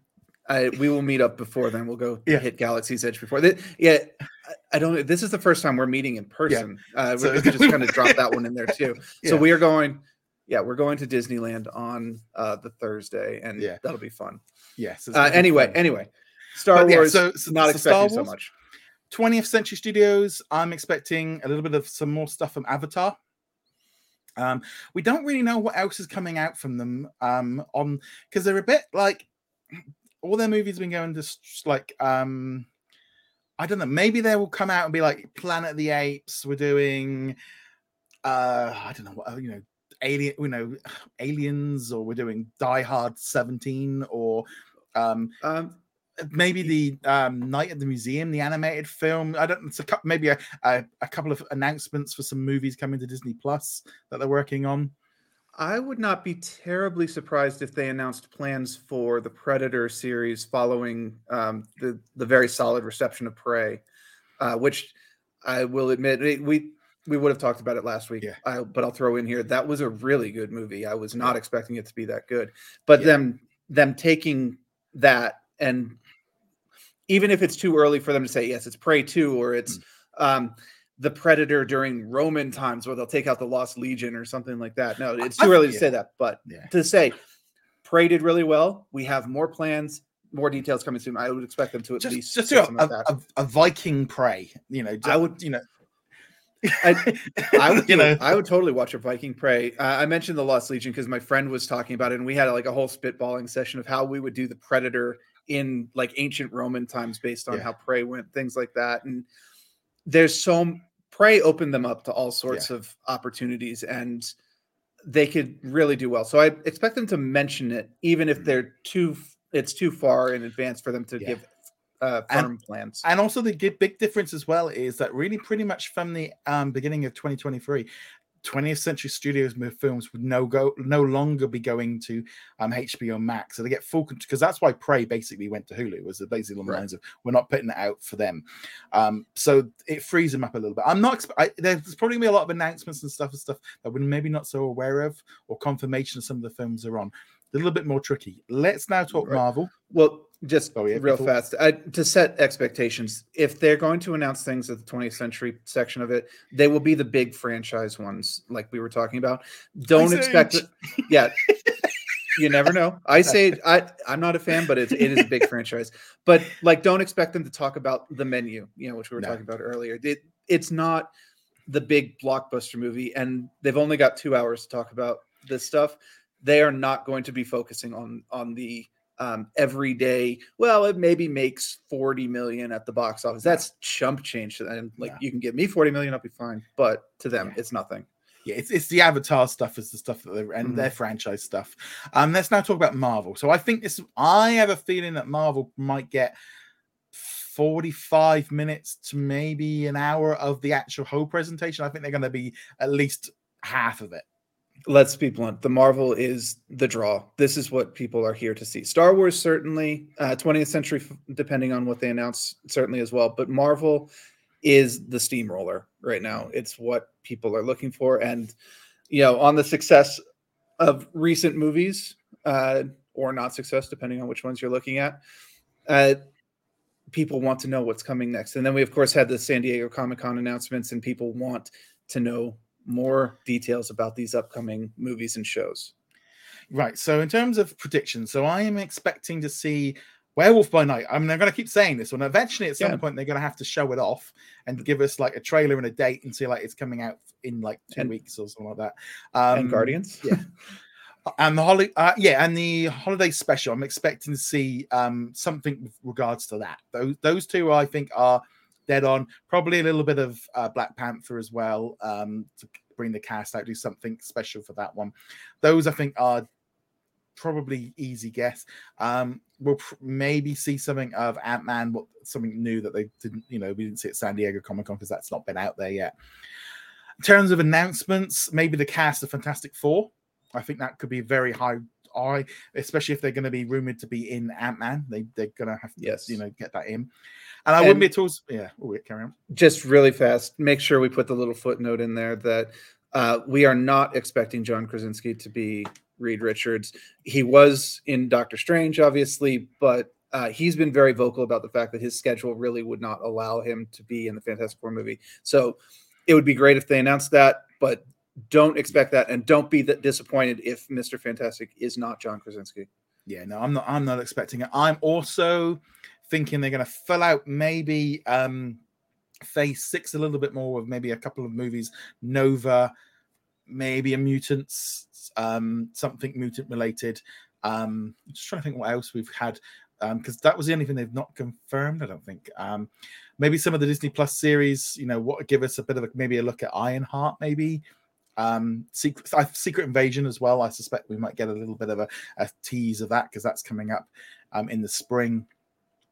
I, we will meet up before then. We'll go Yeah. hit Galaxy's Edge before. Th- yeah, I, don't. This is the first time we're meeting in person. Uh, So we just kind of drop that one in there too. So we are going. Yeah, we're going to Disneyland on uh, the Thursday, and Yeah. that'll be fun. Yes. Uh, anyway, fun. anyway, Star But yeah, Wars. so- so- not so Star expecting so much. 20th Century Studios, I'm expecting a little bit of some more stuff from Avatar. Um, we don't really know what else is coming out from them um, on because they're a bit like all their movies have been going just like um, I don't know. Maybe they will come out and be like Planet of the Apes. We're doing uh, I don't know what you know alien you know aliens or we're doing Die Hard 17 or um Um, maybe the um, night at the museum, the animated film. I don't. It's a maybe a, a, a couple of announcements for some movies coming to Disney Plus that they're working on. I would not be terribly surprised if they announced plans for the Predator series following um, the the very solid reception of Prey, uh, which I will admit it- we we would have talked about it last week. Yeah. I, but I'll throw in here that was a really good movie. I was not expecting it to be that good, but Yeah. them them taking that and even if it's too early for them to say yes, it's Prey two or it's Mm. um, the Predator during Roman times, where they'll take out the Lost Legion or something like that. No, it's too early to yeah. say that, but Yeah. to say Prey did really well. We have more plans, more details coming soon. I would expect them to at Just, least just do a, like a, a, Viking prey. You know, I would- You know. I- I would, you know. I would totally watch a Viking Prey. Uh, I mentioned the Lost Legion because my friend was talking about it, and we had like a whole spitballing session of how we would do the Predator in like ancient Roman times based on Yeah. how Prey went, things like that. And there's so Prey opened them up to all sorts of opportunities, and they could really do well. So I expect them to mention it, even if Mhm. they're too, it's too far in advance for them to Yeah. give uh, And- firm plans. And also the big difference as well is that really pretty much from the um, beginning of 2023, 20th Century Studios films would no go no longer be going to um, HBO Max, so they get full because that's why Prey basically went to Hulu was basically on the Right. lines of we're not putting it out for them, um, so it frees them up a little bit. I'm not I, there's probably gonna be a lot of announcements and stuff and stuff that we're maybe not so aware of or confirmation of some of the films are on. A little bit more tricky. Let's now talk Right. Marvel. Well, just Oh, yeah, real before- fast I, to set expectations. If they're going to announce things at the 20th century section of it, they will be the big franchise ones, like we were talking about. Don't Ice expect it. Yeah, you never know. I say I I'm not a fan, but it's it is a big franchise. But like, don't expect them to talk about the menu, you know, which we were No. talking about earlier. It, it's not the big blockbuster movie, and they've only got two hours to talk about this stuff. They are not going to be focusing on on the um, everyday. Well, it maybe makes forty million at the box office. That's chump change to them. Like Yeah. you can give me forty million, I'll be fine. But to them, Yeah. it's nothing. Yeah, it's, it's the Avatar stuff is the stuff that they're and Mhm. their franchise stuff. Um, let's now talk about Marvel. So I think this. I have a feeling that Marvel might get forty-five minutes to maybe an hour of the actual whole presentation. I think they're going to be at least half of it. Let's be blunt the marvel is the draw. This is what people are here to see. Star wars certainly uh, 20th century depending on what they announce certainly as well but marvel is the steamroller right now. It's what people are looking for. And you know on the success of recent movies uh, or not success depending on which ones you're looking at uh, people want to know what's coming next. And then we of course had the san diego comic-con announcements and people want to know more details about these upcoming movies and shows. Right. So in terms of predictions, so I am expecting to see Werewolf by Night. I mean, I'm going to keep saying this one. Eventually, at some Yeah. point, they're going to have to show it off and give us like a trailer and a date and say like it's coming out in like two And- weeks or something like that. Um, and Guardians. yeah. and the holiday uh, yeah and the holiday special i'm expecting to see um something with regards to that those those two i think are dead on probably a little bit of uh, black panther as well um to bring the cast out do something special for that one those i think are probably easy guess um we'll pr- maybe see something of ant-man what something new that they didn't you know we didn't see at san diego comic-con because that's not been out there yet in terms of announcements maybe the cast of fantastic four I think that could be very high. I especially if they're going to be rumored to be in Ant Man, they they're going to have to Yes. you know get that in. And I wouldn't be all. Yeah, oh, wait, carry on. Just really fast, make sure we put the little footnote in there that uh, we are not expecting John Krasinski to be Reed Richards. He was in Doctor Strange, obviously, but uh, he's been very vocal about the fact that his schedule really would not allow him to be in the Fantastic Four movie. So it would be great if they announced that, but don't expect that, and don't be that disappointed if Mister Fantastic is not John Krasinski. Yeah, no, I'm not. I'm not expecting it. I'm also thinking they're going to fill out maybe um Phase Six a little bit more with maybe a couple of movies, Nova, maybe a mutants, um, something mutant related. Um, just trying to think what else we've had because that was the only thing they've not confirmed. I don't think. Um, maybe some of the Disney Plus series, you know, what give us a bit of a, maybe a look at Ironheart, maybe um secret uh, secret invasion as well i suspect we might get a little bit of a, a tease of that because that's coming up um in the spring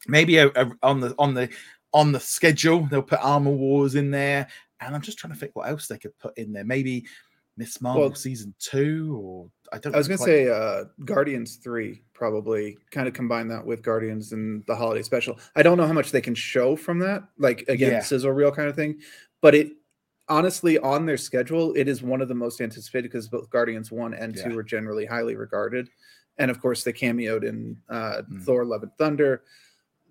maybe a, a- on the on the on the schedule they'll put armor wars in there and i'm just trying to think what else they could put in there maybe miss marvel Well- season two or i don't I was gonna quite- say uh Guardians three probably kind of combine that with Guardians and the holiday special. I don't know how much they can show from that, like again, Yeah. sizzle reel kind of thing. But it honestly on their schedule, it is one of the most anticipated because both Guardians one and two are generally highly regarded. And of course they cameoed in uh Mm. Thor Love and Thunder.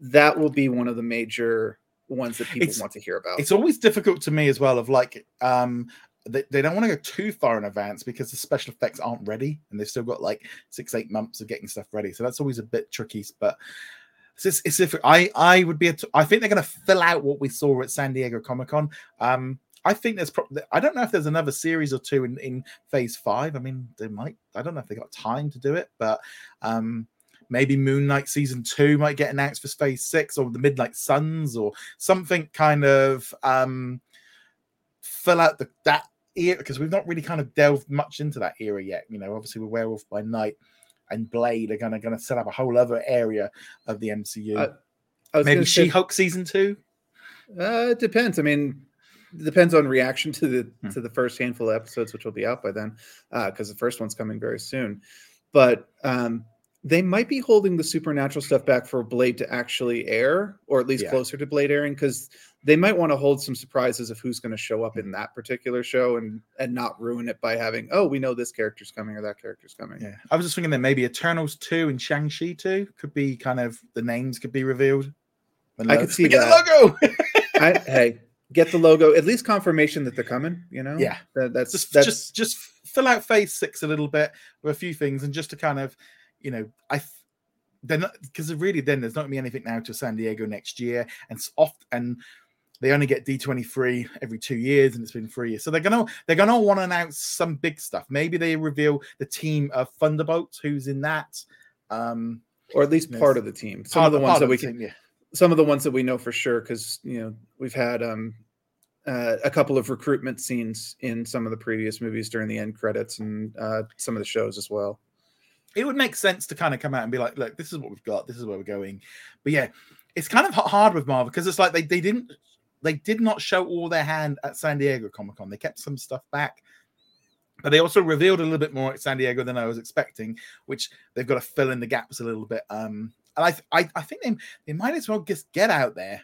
That will be one of the major ones that people It's- want to hear about. it's always difficult to me as well of like um they, they don't want to go too far in advance because the special effects aren't ready and they've still got like six eight months of getting stuff ready so that's always a bit tricky but it's, it's, it's if i i would be a t- i think they're going to fill out what we saw at san diego comic-con um I think there's probably I don't know if there's another series or two in, in phase five. I mean, they might. I don't know if they got time to do it, but um maybe Moon Knight season two might get announced for phase six or the Midnight Suns or something kind of um fill out the that era because we've not really kind of delved much into that era yet. You know, obviously with Werewolf by Night and Blade are gonna gonna set up a whole other area of the MCU. Uh, Maybe She Hulk season two. Uh, it depends. I mean, it depends on reaction to the Hmm. to the first handful of episodes, which will be out by then, because the first one's coming very soon. But um, they might be holding the supernatural stuff back for Blade to actually air, or at least Yeah. closer to Blade airing, because they might want to hold some surprises of who's going to show up in mm. that particular show, and and not ruin it by having oh we know this character's coming or that character's coming. Yeah, I was just thinking that maybe Eternals two and Shang Chi two could be kind of the names could be revealed. I could see that. the logo. I, hey, get the logo, at least confirmation that they're coming. You know, Yeah. That- that's just that's just just fill out phase six a little bit with a few things and just to kind of you know i th- they're not because really then there's not gonna be anything now to san diego next year and it's off and they only get d23 every two years and it's been three years so they're gonna they're gonna want to announce some big stuff maybe they reveal the team of thunderbolts who's in that um or at least part of the team. Some part- of the ones that we can team, yeah some of the ones that we know for sure because you know we've had um uh, a couple of recruitment scenes in some of the previous movies during the end credits and uh, some of the shows as well. It would make sense to kind of come out and be like, look, this is what we've got, this is where we're going. But yeah, it's kind of hard with Marvel because it's like they, they didn't they did not show all their hand at San Diego Comic Con. They kept some stuff back. But they also revealed a little bit more at San Diego than I was expecting, which they've got to fill in the gaps a little bit. Um, and I, I, I think they, they might as well just get out there.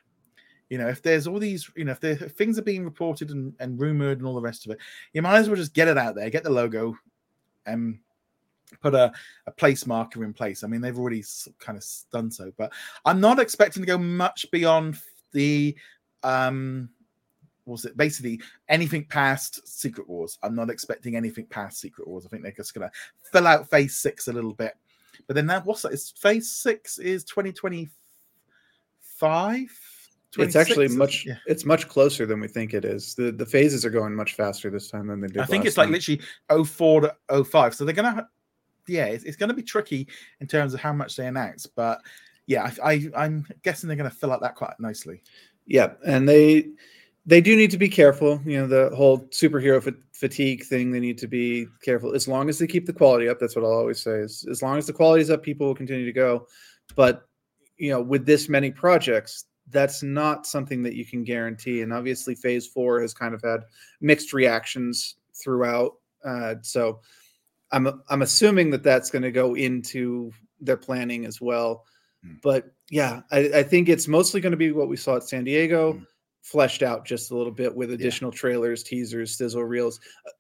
You know, if there's all these, you know, if, there, if things are being reported and, and rumored and all the rest of it, you might as well just get it out there, get the logo, and put a, a place marker in place. I mean, they've already kind of done so, but I'm not expecting to go much beyond the um was it basically anything past Secret Wars. I'm not expecting anything past Secret Wars. I think they're just gonna fill out phase six a little bit. But then that what's that? Is phase six is 2025? It's actually much Yeah. it's much closer than we think it is. The the phases are going much faster this time than they did. I think it's like literally 04 to 05. So they're gonna, yeah, it's, it's gonna be tricky in terms of how much they announce. But yeah, I, I I'm guessing they're gonna fill out that quite nicely. Yeah, and they they do need to be careful. You know, the whole superhero fa- fatigue thing. They need to be careful. As long as they keep the quality up, that's what I'll always say. Is as long as the quality is up, people will continue to go. But you know, with this many projects, that's not something that you can guarantee. And obviously, Phase Four has kind of had mixed reactions throughout. Uh, so, I'm I'm assuming that that's going to go into their planning as well. Hmm. But yeah, I, I think it's mostly going to be what we saw at San Diego, Hmm. fleshed out just a little bit with additional trailers, teasers, sizzle reels, uh,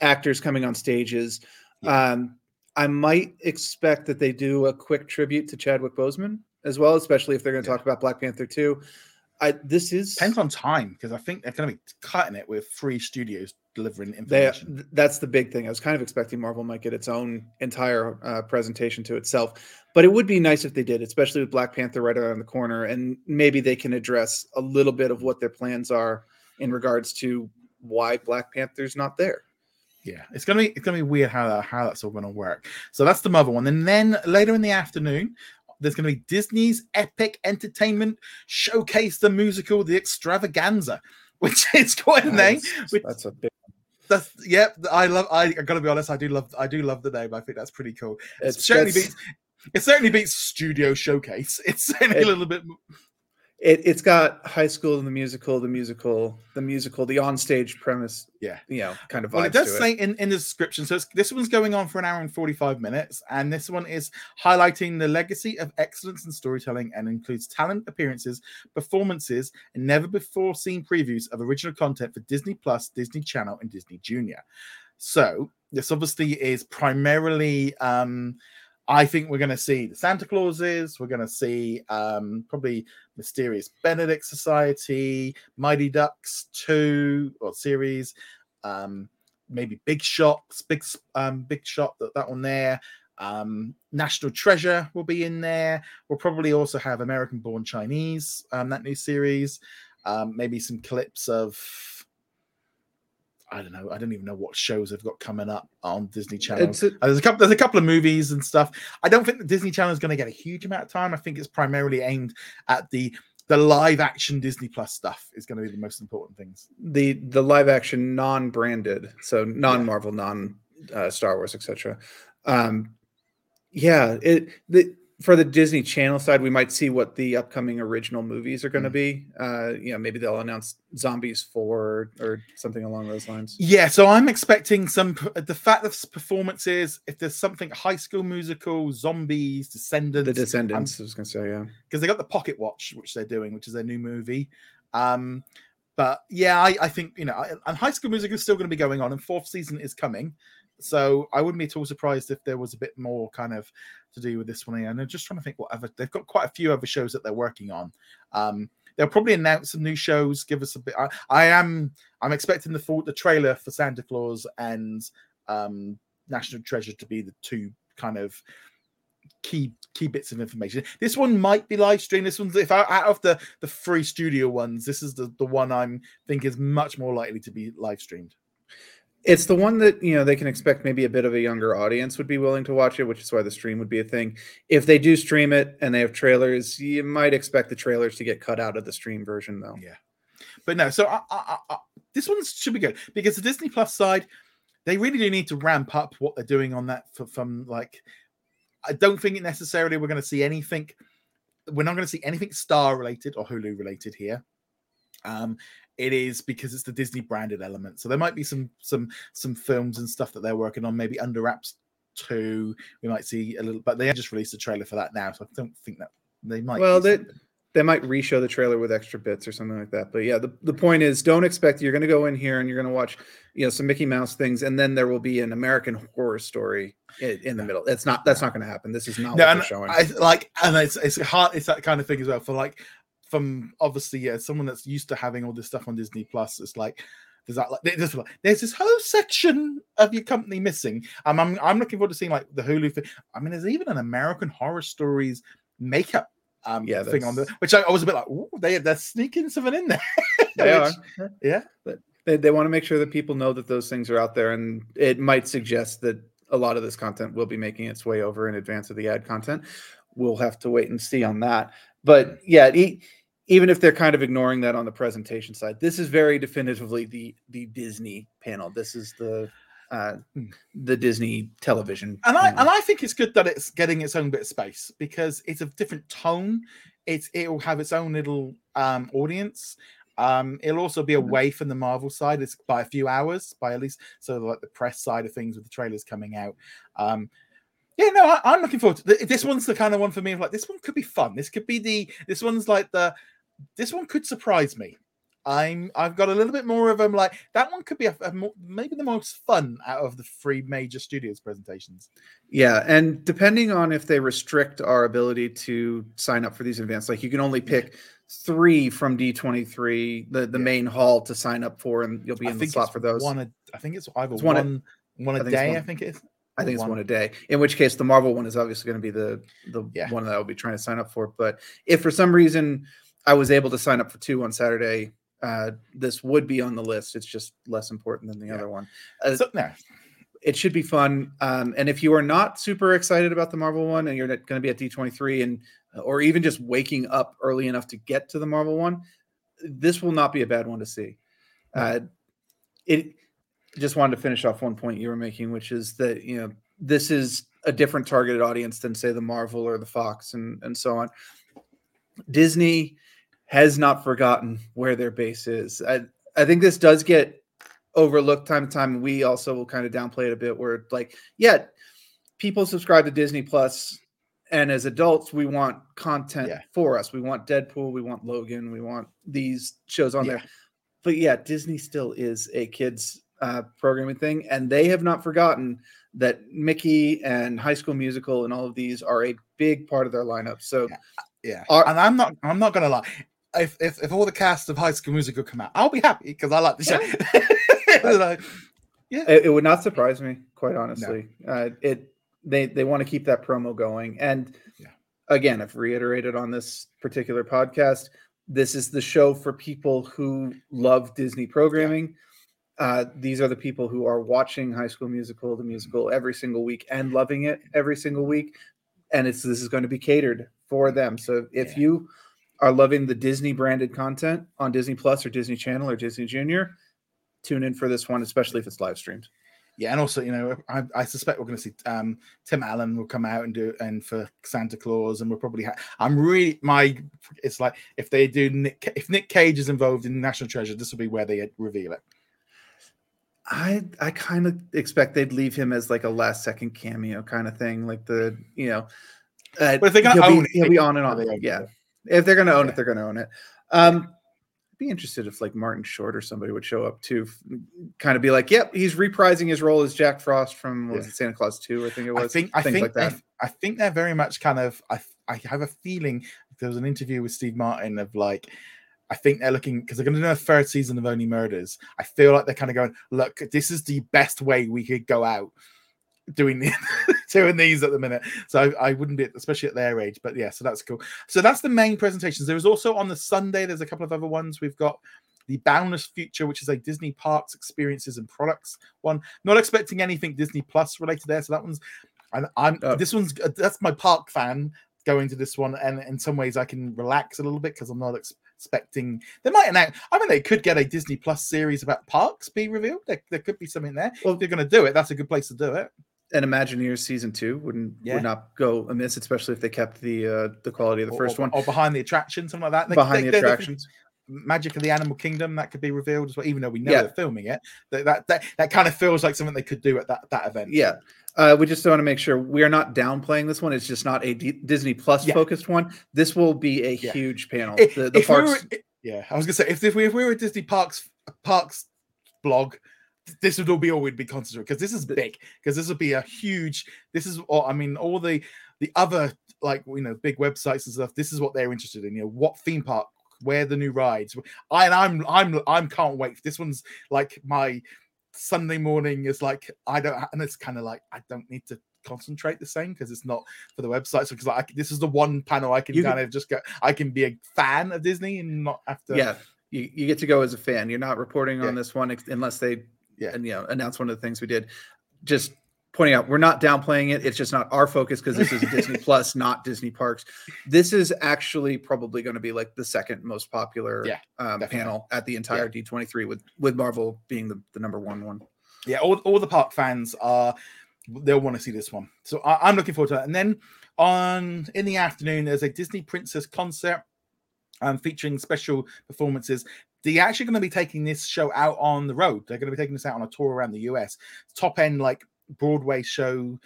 actors coming on stages. Um, I might expect that they do a quick tribute to Chadwick Boseman as well, especially if they're going to Yeah. talk about Black Panther 2. I this is Depends on time because I think they're gonna be cutting it with three studios delivering information. th- that's the big thing. I was kind of expecting Marvel might get its own entire uh, presentation to itself, but it would be nice if they did, especially with Black Panther right around the corner, and maybe they can address a little bit of what their plans are in regards to why Black Panther's not there. Yeah, it's gonna be it's gonna be weird how that, how that's all gonna work. So that's the mother one, and then later in the afternoon, there's gonna be Disney's Epic Entertainment Showcase the musical, The Extravaganza, which is quite a name. That's, which- that's a big. That's yep. I love. I, I gotta be honest. I do love. I do love the name. I think that's pretty cool. It certainly that's- beats. It certainly beats Studio Showcase. It's certainly It- a little bit. It, it's got High School and the musical, the musical, the musical, the onstage premise. Yeah. you know, kind of Well, it does say in, in the description. So it's, this one's going on for an hour and 45 minutes. And this one is highlighting the legacy of excellence in storytelling and includes talent appearances, performances, and never before seen previews of original content for Disney Plus, Disney Channel, and Disney Junior. So this obviously is primarily. Um, I think we're going to see the Santa Clauses. We're going to see um, probably Mysterious Benedict Society, Mighty Ducks 2 or series, um, maybe Big Shots, Big um, Big Shot, that, that one there. Um, National Treasure will be in there. We'll probably also have American Born Chinese, um, that new series. Um, maybe some clips of I don't know. I don't even know what shows they've got coming up on Disney Channel. A, Uh, there's a couple. There's a couple of movies and stuff. I don't think the Disney Channel is going to get a huge amount of time. I think it's primarily aimed at the the live action Disney Plus stuff. Is going to be the most important things. the the live action non branded, so non Marvel, non uh, Star Wars, etc. Um, yeah, it the for the Disney Channel side, we might see what the upcoming original movies are going to Mm. be. Uh, you know, maybe they'll announce Zombies Four or something along those lines. Yeah, so I'm expecting some the fact of performances. If there's something High School Musical, Zombies, Descendants, The Descendants, I was going to say, yeah. because they got the Pocket Watch, which they're doing, which is their new movie. Um, but yeah, I, I think you know, I- and High School Musical is still going to be going on, and fourth season is coming. So I wouldn't be at all surprised if there was a bit more kind of to do with this one. And I'm just trying to think what other they've got quite a few other shows that they're working on. Um, they'll probably announce some new shows, give us a bit. I, I am I'm expecting the full the trailer for Santa Claus and um, National Treasure to be the two kind of key key bits of information. This one might be live streamed. This one's if I, out of the the free studio ones, this is the the one I'm think is much more likely to be live streamed. It's the one that you know they can expect maybe a bit of a younger audience would be willing to watch it, which is why the stream would be a thing. If they do stream it and they have trailers, you might expect the trailers to get cut out of the stream version, though. Yeah, but no. So I, I, I, this one should be good because the Disney Plus side, they really do need to ramp up what they're doing on that for, from like. I don't think it necessarily we're going to see anything. We're not going to see anything Star related or Hulu related here. Um, it is because it's the Disney branded element. So there might be some some some films and stuff that they're working on, maybe under wraps two. We might see a little, but they just released a trailer for that now, so I don't think that they might. Well, they- something. They might reshow the trailer with extra bits or something like that. But yeah, the, the point is don't expect you're going to go in here and you're going to watch, you know, some Mickey Mouse things, and then there will be an American horror story in, in the middle. That's not that's not going to happen. This is not no, what they're showing. I like, and it's it's hard. It's that kind of thing as well. For like, from obviously, yeah, someone that's used to having all this stuff on Disney Plus, it's like there's that like there's, there's this whole section of your company missing. Um, I'm I'm looking forward to seeing like the Hulu thing. I mean, there's even an American Horror Stories makeup um Yeah, thing on the that's- which I, I was a bit like, Ooh, they they're sneaking something in there. They Which- are. yeah. But They, they want to make sure that people know that those things are out there, and it might suggest that a lot of this content will be making its way over in advance of the ad content. We'll have to wait and see on that. But yeah, even if they're kind of ignoring that on the presentation side, this is very definitively the the Disney panel. This is the uh, Hmm. the Disney television. and I panel. and I think it's good that it's getting its own bit of space because it's a different tone. It's it'll have its own little um audience. Um, it'll also be Mhm. away from the Marvel side. It's by a few hours, by at least so like the press side of things with the trailers coming out. Um, yeah, no, I, I'm looking forward to th- this. One's the kind of one for me. of Like this one could be fun. This could be the. This one's like the. This one could surprise me. I'm. I've got a little bit more of them. Like that one could be a, a more, maybe the most fun out of the three major studios presentations. Yeah, and depending on if they restrict our ability to sign up for these events, like you can only pick three from D23, the, the Yeah. main hall to sign up for, and you'll be I in the slot for those. One a, I think it's either It's one one a- one, I a it's day. one- I think it is. I think it's one. one a day. In which case, the Marvel one is obviously going to be the the Yeah. one that I'll be trying to sign up for. But if for some reason I was able to sign up for two on Saturday, uh, this would be on the list. It's just less important than the Yeah. other one. Uh, So no, it should be fun. Um, and if you are not super excited about the Marvel one and you're going to be at D23 and or even just waking up early enough to get to the Marvel one, this will not be a bad one to see. Uh, it just wanted to finish off one point you were making, which is that you know this is a different targeted audience than say the Marvel or the Fox and and so on. Disney has not forgotten where their base is. I I think this does get overlooked time to time. We also will kind of downplay it a bit where like, yeah, people subscribe to Disney Plus, and as adults, we want content Yeah. for us. We want Deadpool, we want Logan, we want these shows on Yeah. there. But yeah, Disney still is a kids uh, programming thing, and they have not forgotten that Mickey and High School Musical and all of these are a big part of their lineup. So Yeah. yeah. And I'm not. I'm not gonna lie. If, if if all the cast of High School Musical come out, I'll be happy because I like the show. Like, It, it would not surprise me, quite honestly. Uh, it they they want to keep that promo going, and Yeah. again, I've reiterated on this particular podcast. This is the show for people who love Disney programming. Uh, these are the people who are watching High School Musical, the musical, every single week and loving it every single week. And it's this is going to be catered for them. So if Yeah. you are loving the Disney branded content on Disney Plus or Disney Channel or Disney Junior, tune in for this one, especially if it's live streamed. Yeah, and also, you know, I, I suspect we're going to see um, Tim Allen will come out and do and for Santa Claus, and we'll probably. I'm really my. It's like if they do Nick, if Nick Cage is involved in National Treasure, this will be where they reveal it. I I kind of expect they'd leave him as like a last second cameo kind of thing, like the you know. Uh, But if they're gonna he'll own be, it, he'll be on and on. own it, Yeah, yeah. If they're gonna own Yeah. it, they're gonna own it. Um, I'd be interested if like Martin Short or somebody would show up too, f- kind of be like, "Yep, he's reprising his role as Jack Frost from what was it, Santa Clause Two? I think it was. I think I think like that. I think they're very much kind of I I have a feeling there was an interview with Steve Martin of like I think they're looking because they're going to do a third season of Only Murders. I feel like they're kind of going, look, this is the best way we could go out doing the, doing these at the minute. So I, I wouldn't be, especially at their age. But yeah, so that's cool. So that's the main presentations. There is also on the Sunday. There's a couple of other ones. We've got the Boundless Future, which is a Disney Parks experiences and products one. Not expecting anything Disney Plus related there. So that one's, and I'm Oh. this one's uh, that's my park fan going to this one, and in some ways I can relax a little bit because I'm not ex- expecting they might announce. I mean, they could get a Disney Plus series about parks be revealed. There, there could be something there. Well- if they're going to do it, that's a good place to do it. And Imagineers season two wouldn't Yeah. would not go amiss, especially if they kept the uh, the quality of the Or- first or, one or behind the attraction, something like that. They- behind they- the attractions. Magic of the Animal Kingdom that could be revealed as well, even though we know Yeah. they're filming it. That, that that that kind of feels like something they could do at that that event. Yeah. Uh, we just want to make sure we are not downplaying this one. It's just not a D- Disney Plus Yeah. focused one. This will be a Yeah. huge panel. If, the the if we parks. were, yeah, I was gonna say if, if we if we were a Disney Parks Parks blog, this would all be all we'd be concentrating because this is big because this would be a huge. This is all I mean all the the other like you know big websites and stuff. This is what they're interested in. You know what theme park, where the new rides. I and I'm I'm I'm can't wait. This one's like my Sunday morning is like I don't and it's kind of like I don't need to concentrate the same because it's not for the websites because like this is the one panel I can You kind can- of just go I can be a fan of Disney and not have to yeah, you, you get to go as a fan. You're not reporting on this one ex- unless they, Yeah. and you know, announce one of the things we did. Just pointing out, we're not downplaying it. It's just not our focus because this is Disney Plus, not Disney Parks. This is actually probably going to be like the second most popular Yeah, um, panel at the entire D23 with with Marvel being the, the number one one. yeah, all, all the park fans are they'll want to see this one. So I, I'm looking forward to that. And then on in the afternoon, there's a Disney Princess concert um, featuring special performances. They're actually going to be taking this show out on the road. They're going to be taking this out on a tour around the US, top end like Broadway show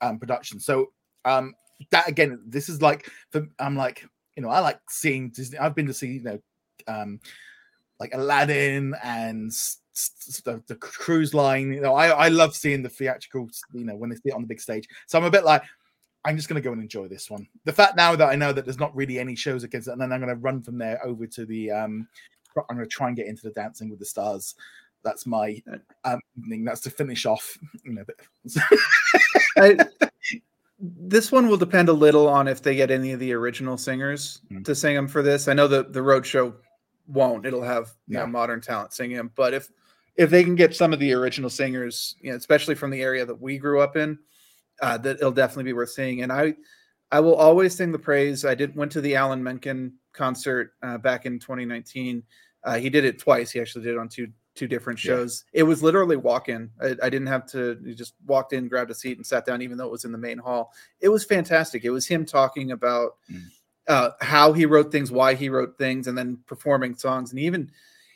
um, production. So um, that again, this is like for, I'm like you know I like seeing Disney. I've been to see you know um, like Aladdin and the, the cruise line. You know, I, I love seeing the theatrical, you know, when they see it on the big stage. So I'm a bit like, I'm just going to go and enjoy this one. The fact now that I know that there's not really any shows against it, and then I'm going to run from there over to the, um, I'm going to try and get into the Dancing with the Stars. That's my um, evening. That's to finish off, you know. I, this one will depend a little on if they get any of the original singers Mm. to sing them for this. I know the the road show won't. It'll have you know modern talent singing them, but if if they can get some of the original singers, you know, especially from the area that we grew up in, uh, that it'll definitely be worth seeing. And I I will always sing the praise. I did went to the Alan Menken concert uh, back in 2019. Uh, he did it twice. He actually did it on two two different Yeah. shows. It was literally walk in. I, I didn't have to. You just walked in, grabbed a seat, and sat down, even though it was in the main hall. It was fantastic. It was him talking about Mm. uh, how he wrote things, why he wrote things, and then performing songs. And he even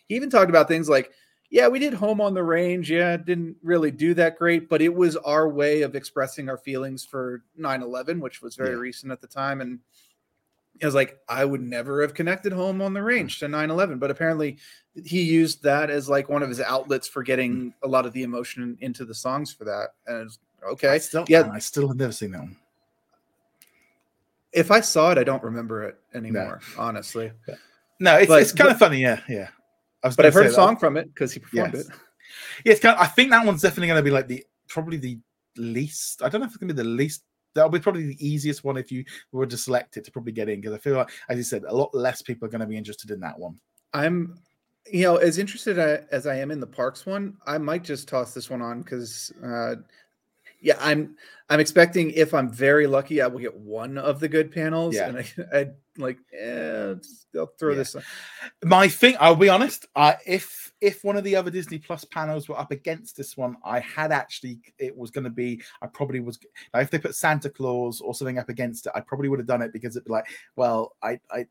he even talked about things like, yeah, we did Home on the Range. Yeah, didn't really do that great, but it was our way of expressing our feelings for 9/11, which was very Yeah. recent at the time, and. It was like I would never have connected home on the hmm. range to 9/11, but apparently he used that as like one of his outlets for hmm. getting a lot of the emotion into the songs for that. And I okay, still, yeah. I still have never seen that one. if I saw it, I don't remember it anymore, honestly. No, it's, But- it's kind but- of funny. Yeah, yeah. I was but i've heard a that. song from it because he performed Yes. it. Yeah, it's kind of, I think that one's definitely going to be like the probably the least. I don't know if it's going to be the least. That'll be probably the easiest one if you were to select it to probably get in because I feel like, as you said, a lot less people are going to be interested in that one. I'm, you know, as interested as I am in the Parks one, I might just toss this one on because uh, yeah, I'm I'm expecting if I'm very lucky, I will get one of the good panels. Yeah. And I, I like, eh, I'll throw Yeah. this. On. My thing, I'll be honest. Uh, if if one of the other Disney Plus panels were up against this one, I had actually it was going to be. I probably was. Like, if they put Santa Claus or something up against it, I probably would have done it because it'd be like, well, I, I,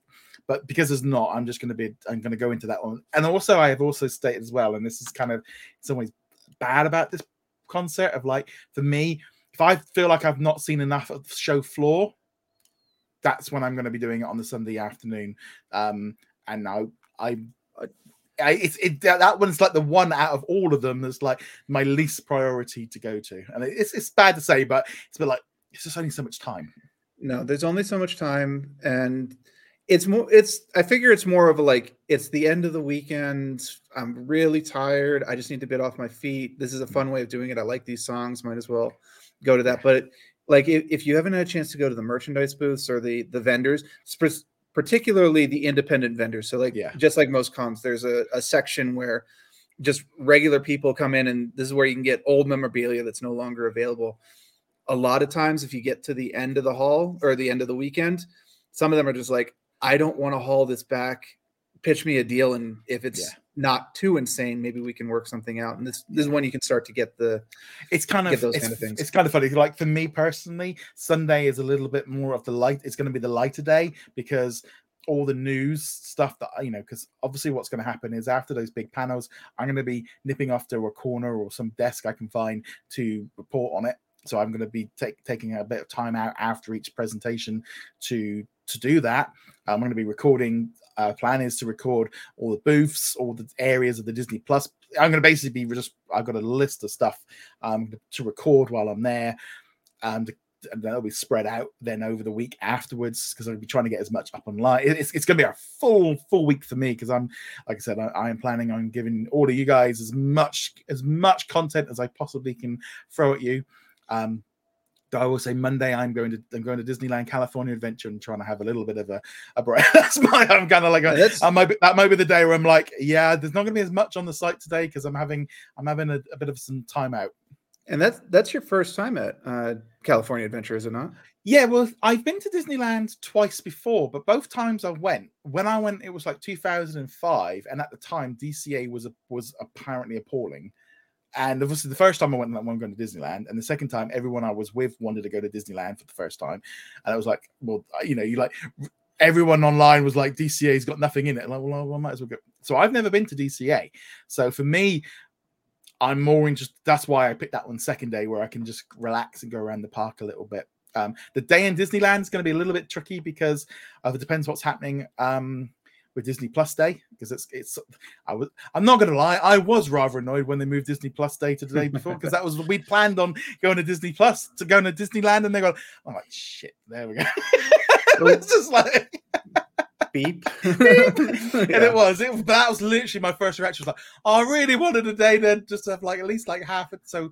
but because there's not, I'm just going to be. I'm going to go into that one. And also, I have also stated as well, and this is kind of in some ways bad about this concert of like for me, if I feel like I've not seen enough of the show floor, that's when I'm going to be doing it on the Sunday afternoon. Um, and I, I, I, it's it that one's like the one out of all of them that's like my least priority to go to, and it's it's bad to say, but it's bit like it's just only so much time. No, there's only so much time, and it's more. It's I figure it's more of a like it's the end of the weekend. I'm really tired. I just need to get off my feet. This is a fun way of doing it. I like these songs. Might as well go to that. But like if, if you haven't had a chance to go to the merchandise booths or the the vendors, particularly the independent vendors. So like Yeah. just like most cons, there's a, a section where just regular people come in and this is where you can get old memorabilia that's no longer available. A lot of times if you get to the end of the hall or the end of the weekend, some of them are just like, I don't want to haul this back. Pitch me a deal. And if it's Yeah. not too insane, maybe we can work something out. And this this is when you can start to get the It's kind of those it's, kind of things. it's kind of funny. Like for me personally, Sunday is a little bit more of the light. It's going to be the lighter day because all the news stuff that I- you know, because obviously what's going to happen is after those big panels, I'm going to be nipping off to a corner or some desk I can find to report on it. So I'm going to be take, taking a bit of time out after each presentation to to do that. I'm going to be recording. Uh, plan is to record all the booths, all the areas of the Disney Plus. I'm going to basically be just. I've got a list of stuff um, to record while I'm there, and, that'll be spread out then over the week afterwards because I'll be trying to get as much up online. It- It's, it's going to be a full full week for me because I'm like I said, I, I am planning on giving all of you guys as much as much content as I possibly can throw at you. Um, I will say Monday I'm going to I'm going to Disneyland California Adventure and trying to have a little bit of a, a break. That's my I'm kind of like a, I might be, that might be the day where I'm like, yeah, there's not going to be as much on the site today because I'm having I'm having a, a bit of some time out. and that's that's your first time at uh, California Adventure, is it not? Yeah, well, I've been to Disneyland twice before, but both times I went. When I went, it was like 2005, and at the time DCA was a, was apparently appalling. And obviously, the first time I went, like, I'm going to Disneyland, and the second time, everyone I was with wanted to go to Disneyland for the first time, and I was like, well, you know, you like everyone online was like, DCA's got nothing in it. Like, well, I might as well go. So I've never been to DCA. So for me, I'm more interested. That's why I picked that one second day where I can just relax and go around the park a little bit. Um, the day in Disneyland is going to be a little bit tricky because uh, it depends what's happening um, with Disney Plus Day. Because it's it's I was I'm not going to lie, I was rather annoyed when they moved Disney Plus Day to the day before because that was we planned on going to Disney Plus to go to Disneyland and they go, I'm like shit, there we go. it's just like Beep. and it was it that was literally my first reaction was like oh, i really wanted a day then just to have like at least like half it so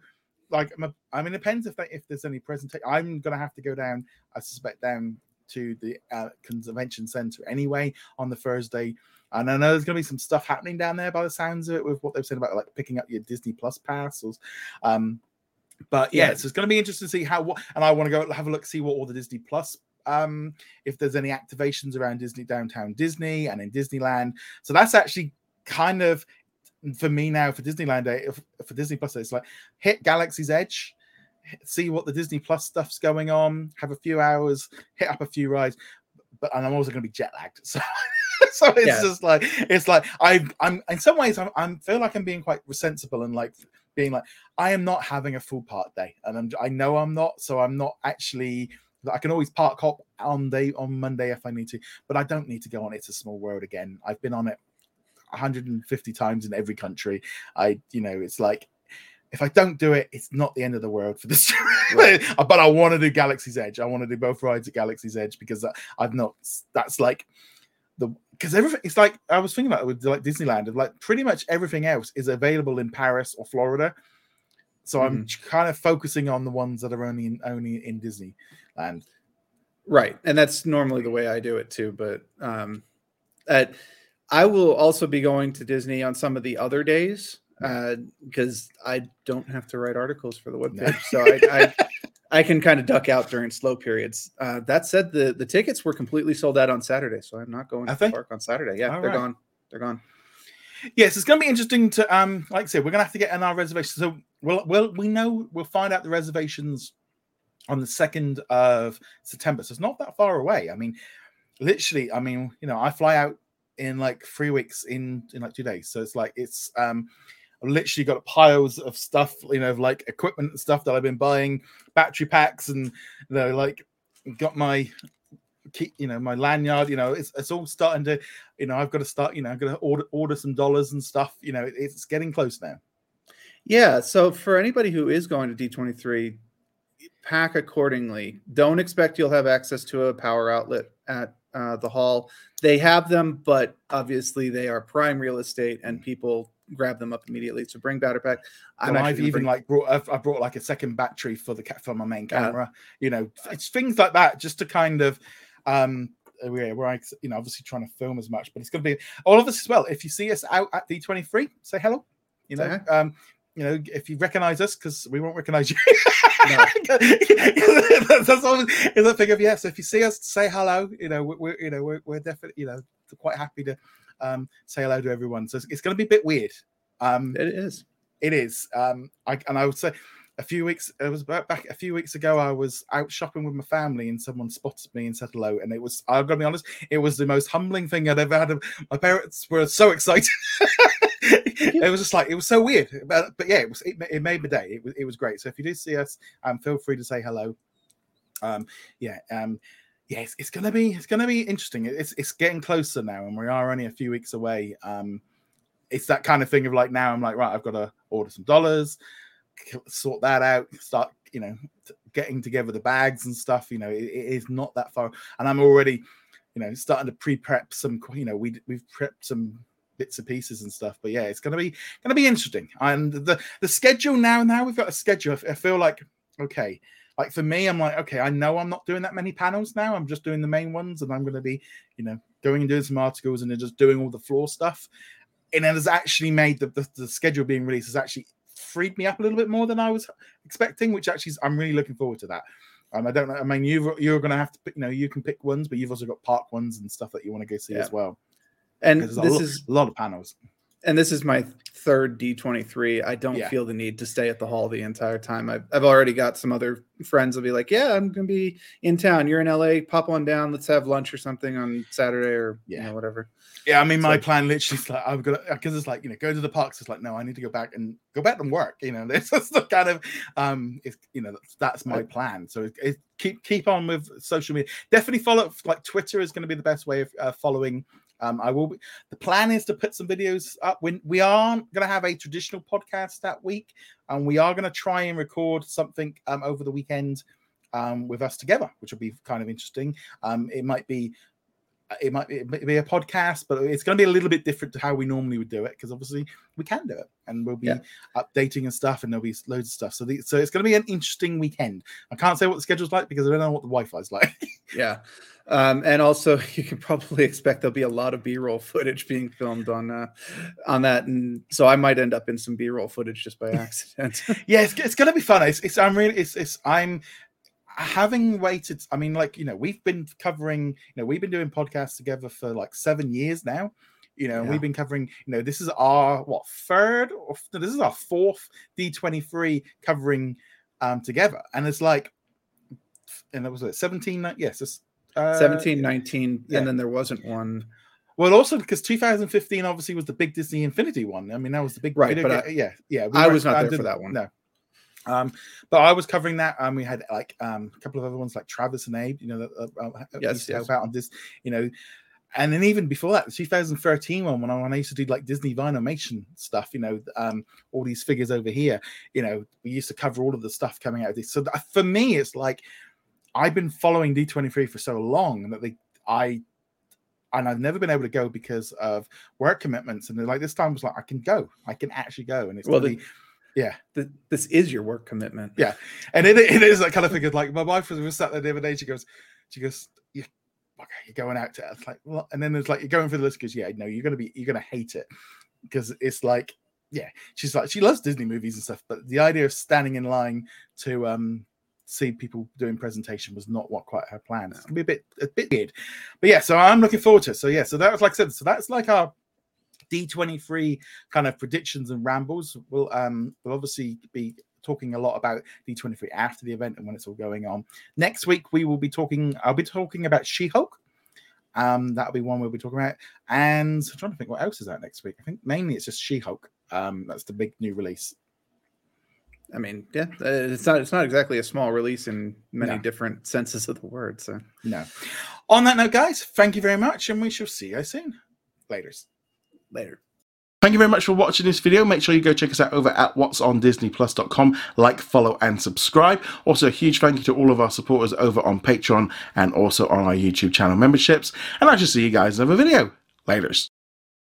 like I'm a, i mean it depends if they, if there's any presentation i'm gonna have to go down i suspect down to the uh, convention center anyway on the thursday and i know there's gonna be some stuff happening down there by the sounds of it with what they've said about like picking up your disney plus passes um but yeah, Yeah. so it's going to be interesting to see how what and i want to go have a look see what all the disney plus um if there's any activations around Disney downtown Disney and in Disneyland. So that's actually kind of for me now for Disneyland Day, for Disney Plus, it's like hit Galaxy's Edge, see what the Disney Plus stuff's going on, have a few hours, hit up a few rides, but and I'm also going to be jet lagged. So. So it's Yeah. just like it's like I I'm in some ways I'm, I'm feel like I'm being quite sensible and like being like I am not having a full part day and I'm I know I'm not so I'm not actually I can always park hop on day on Monday if I need to, but I don't need to go on It's a Small World again. I've been on it 150 times in every country. I, you know, it's like if I don't do it, it's not the end of the world for this. Right. but I want to do Galaxy's Edge. I want to do both rides at Galaxy's Edge because I've not. That's like the because everything. It's like I was thinking about it with like Disneyland. Of like pretty much everything else is available in Paris or Florida. So I'm kind of focusing on the ones that are only in only in Disneyland. Right, and that's normally the way I do it too. But um, at, I will also be going to Disney on some of the other days. Because uh, I don't have to write articles for the webpage, no. so I, I, I can kind of duck out during slow periods. Uh, that said, the the tickets were completely sold out on Saturday, so I'm not going to the park on Saturday. Yeah, All they're right. gone. They're gone. Yes, it's going to be interesting to um, like I said, we're going to have to get in our reservations. So we'll, we'll we know we'll find out the reservations on the second of September. So it's not that far away. I mean, literally, I mean, you know, I fly out in like three weeks in in like two days. So it's like it's um I've literally got piles of stuff, you know, like equipment and stuff that I've been buying, battery packs, and you know, like got my you know my lanyard you know it's, it's all starting to you know i've got to start you know i've got to order order some dollars and stuff you know it's getting close now. Yeah so for anybody who is going to d23 pack accordingly. Don't expect you'll have access to a power outlet at uh, the hall. They have them but obviously they are prime real estate and people grab them up immediately so bring battery pack I'm I've even bring... like brought I've, I brought like a second battery for the for my main camera. you know, it's things like that just to kind of um, where, where I, you know, obviously trying to film as much, but it's going to be all of us as well. If you see us out at D23, say hello. You know, uh-huh. um, you know, if you recognize us, because we won't recognize you. that's all. Is a thing of yes. if you see us, say hello. You know, we're, you know we're, we're definitely you know quite happy to um, say hello to everyone. So it's, it's going to be a bit weird. Um, it is. It is. Um, I and I would say a few weeks it was back a few weeks ago i was out shopping with my family and someone spotted me and said hello and it was i'm gonna be honest it was the most humbling thing i'd ever had my parents were so excited it was just like it was so weird but, but yeah it was it, it made my day it was, it was great so if you do see us um feel free to say hello um yeah um yeah it's, it's gonna be it's gonna be interesting it's it's getting closer now and we are only a few weeks away um it's that kind of thing of like now i'm like right i've got to order some dollars sort that out, start, you know, getting together the bags and stuff. You know, it, it is not that far. And I'm already, you know, starting to pre-prep some, you know, we we've prepped some bits and pieces and stuff. But yeah, it's gonna be gonna be interesting. And the the schedule now, now we've got a schedule. I feel like okay. Like for me, I'm like, okay, I know I'm not doing that many panels now. I'm just doing the main ones, and I'm going to be, you know, going and doing some articles and then just doing all the floor stuff. And it has actually made the, the, the schedule being released has actually freed me up a little bit more than I was expecting, which actually I'm really looking forward to that. Um, I don't know. I mean, you you're going to have to, pick, you know, you can pick ones, but you've also got park ones and stuff that you want to go see yeah. as well. And this a is a lot of panels. And this is my third D23. I don't yeah. feel the need to stay at the hall the entire time. I've, I've already got some other friends will be like, yeah, I'm going to be in town. You're in LA. Pop on down. Let's have lunch or something on Saturday or yeah. you know, whatever. Yeah, I mean, my plan literally is like I've got because it's like you know, go to the parks. It's like no, I need to go back and go back and work. You know, this is the kind of um, it's you know that's, that's my plan. So it, it, keep keep on with social media. Definitely follow like Twitter is going to be the best way of uh, following. Um, I will. Be, the plan is to put some videos up. When we aren't going to have a traditional podcast that week, and we are going to try and record something um, over the weekend um, with us together, which will be kind of interesting. Um, it might be it might, it might be a podcast, but it's going to be a little bit different to how we normally would do it because obviously we can do it and we'll be yeah. updating and stuff and there'll be loads of stuff. So, the, so it's going to be an interesting weekend. I can't say what the schedule's like because I don't know what the Wi Fi's like. yeah. Um, and also, you can probably expect there'll be a lot of B-roll footage being filmed on uh, on that, and so I might end up in some B-roll footage just by accident. yeah, it's, it's going to be fun. It's, it's I'm really it's, it's I'm having waited, I mean, like, you know, we've been covering, you know, we've been doing podcasts together for like seven years now. You know, yeah. we've been covering, you know, this is our what third or this is our fourth D23 covering um together. And it's like, and it was it 17, yes, it's uh, 17, 19, yeah. and then there wasn't one. Well, also because 2015 obviously was the big Disney Infinity one. I mean, that was the big right. But I, yeah, yeah. I was not there for that one. No, um, but I was covering that. Um, we had like um, a couple of other ones like Travis and Abe, you know, that uh, yes, used to yes. help out on this, you know. And then even before that, the 2013 one, when I, when I used to do like Disney Vinylmation stuff, you know, um, all these figures over here, you know, we used to cover all of the stuff coming out of this. So for me, it's like I've been following D23 for so long that they, I, and I've never been able to go because of work commitments. And like this time was like, I can go, I can actually go. And it's well, the, yeah, the, this is your work commitment. Yeah, and it, it is that kind of thing. Like my wife was, was sat there the other day. She goes, she goes, you, okay, you're going out to. It's like, well, and then there's like you're going for the list because yeah, no, you're gonna be, you're gonna hate it because it's like yeah, she's like she loves Disney movies and stuff, but the idea of standing in line to um see people doing presentation was not what quite her plan. It's gonna be a bit a bit weird, but yeah. So I'm looking forward to it. So yeah, so that was like I said. So that's like our D23 kind of predictions and rambles. We'll um we'll obviously be talking a lot about D23 after the event and when it's all going on. Next week we will be talking. I'll be talking about She-Hulk. Um, that'll be one we'll be talking about. And I'm trying to think what else is out next week. I think mainly it's just She-Hulk. Um, that's the big new release. I mean, yeah, uh, it's not it's not exactly a small release in many No. different senses of the word. So No. On that note, guys, thank you very much, and we shall see you soon. Laters. Later. Thank you very much for watching this video. Make sure you go check us out over at what's on disneyplus.com. Like, follow, and subscribe. Also, a huge thank you to all of our supporters over on Patreon and also on our YouTube channel memberships. And I shall see you guys in another video. Laters.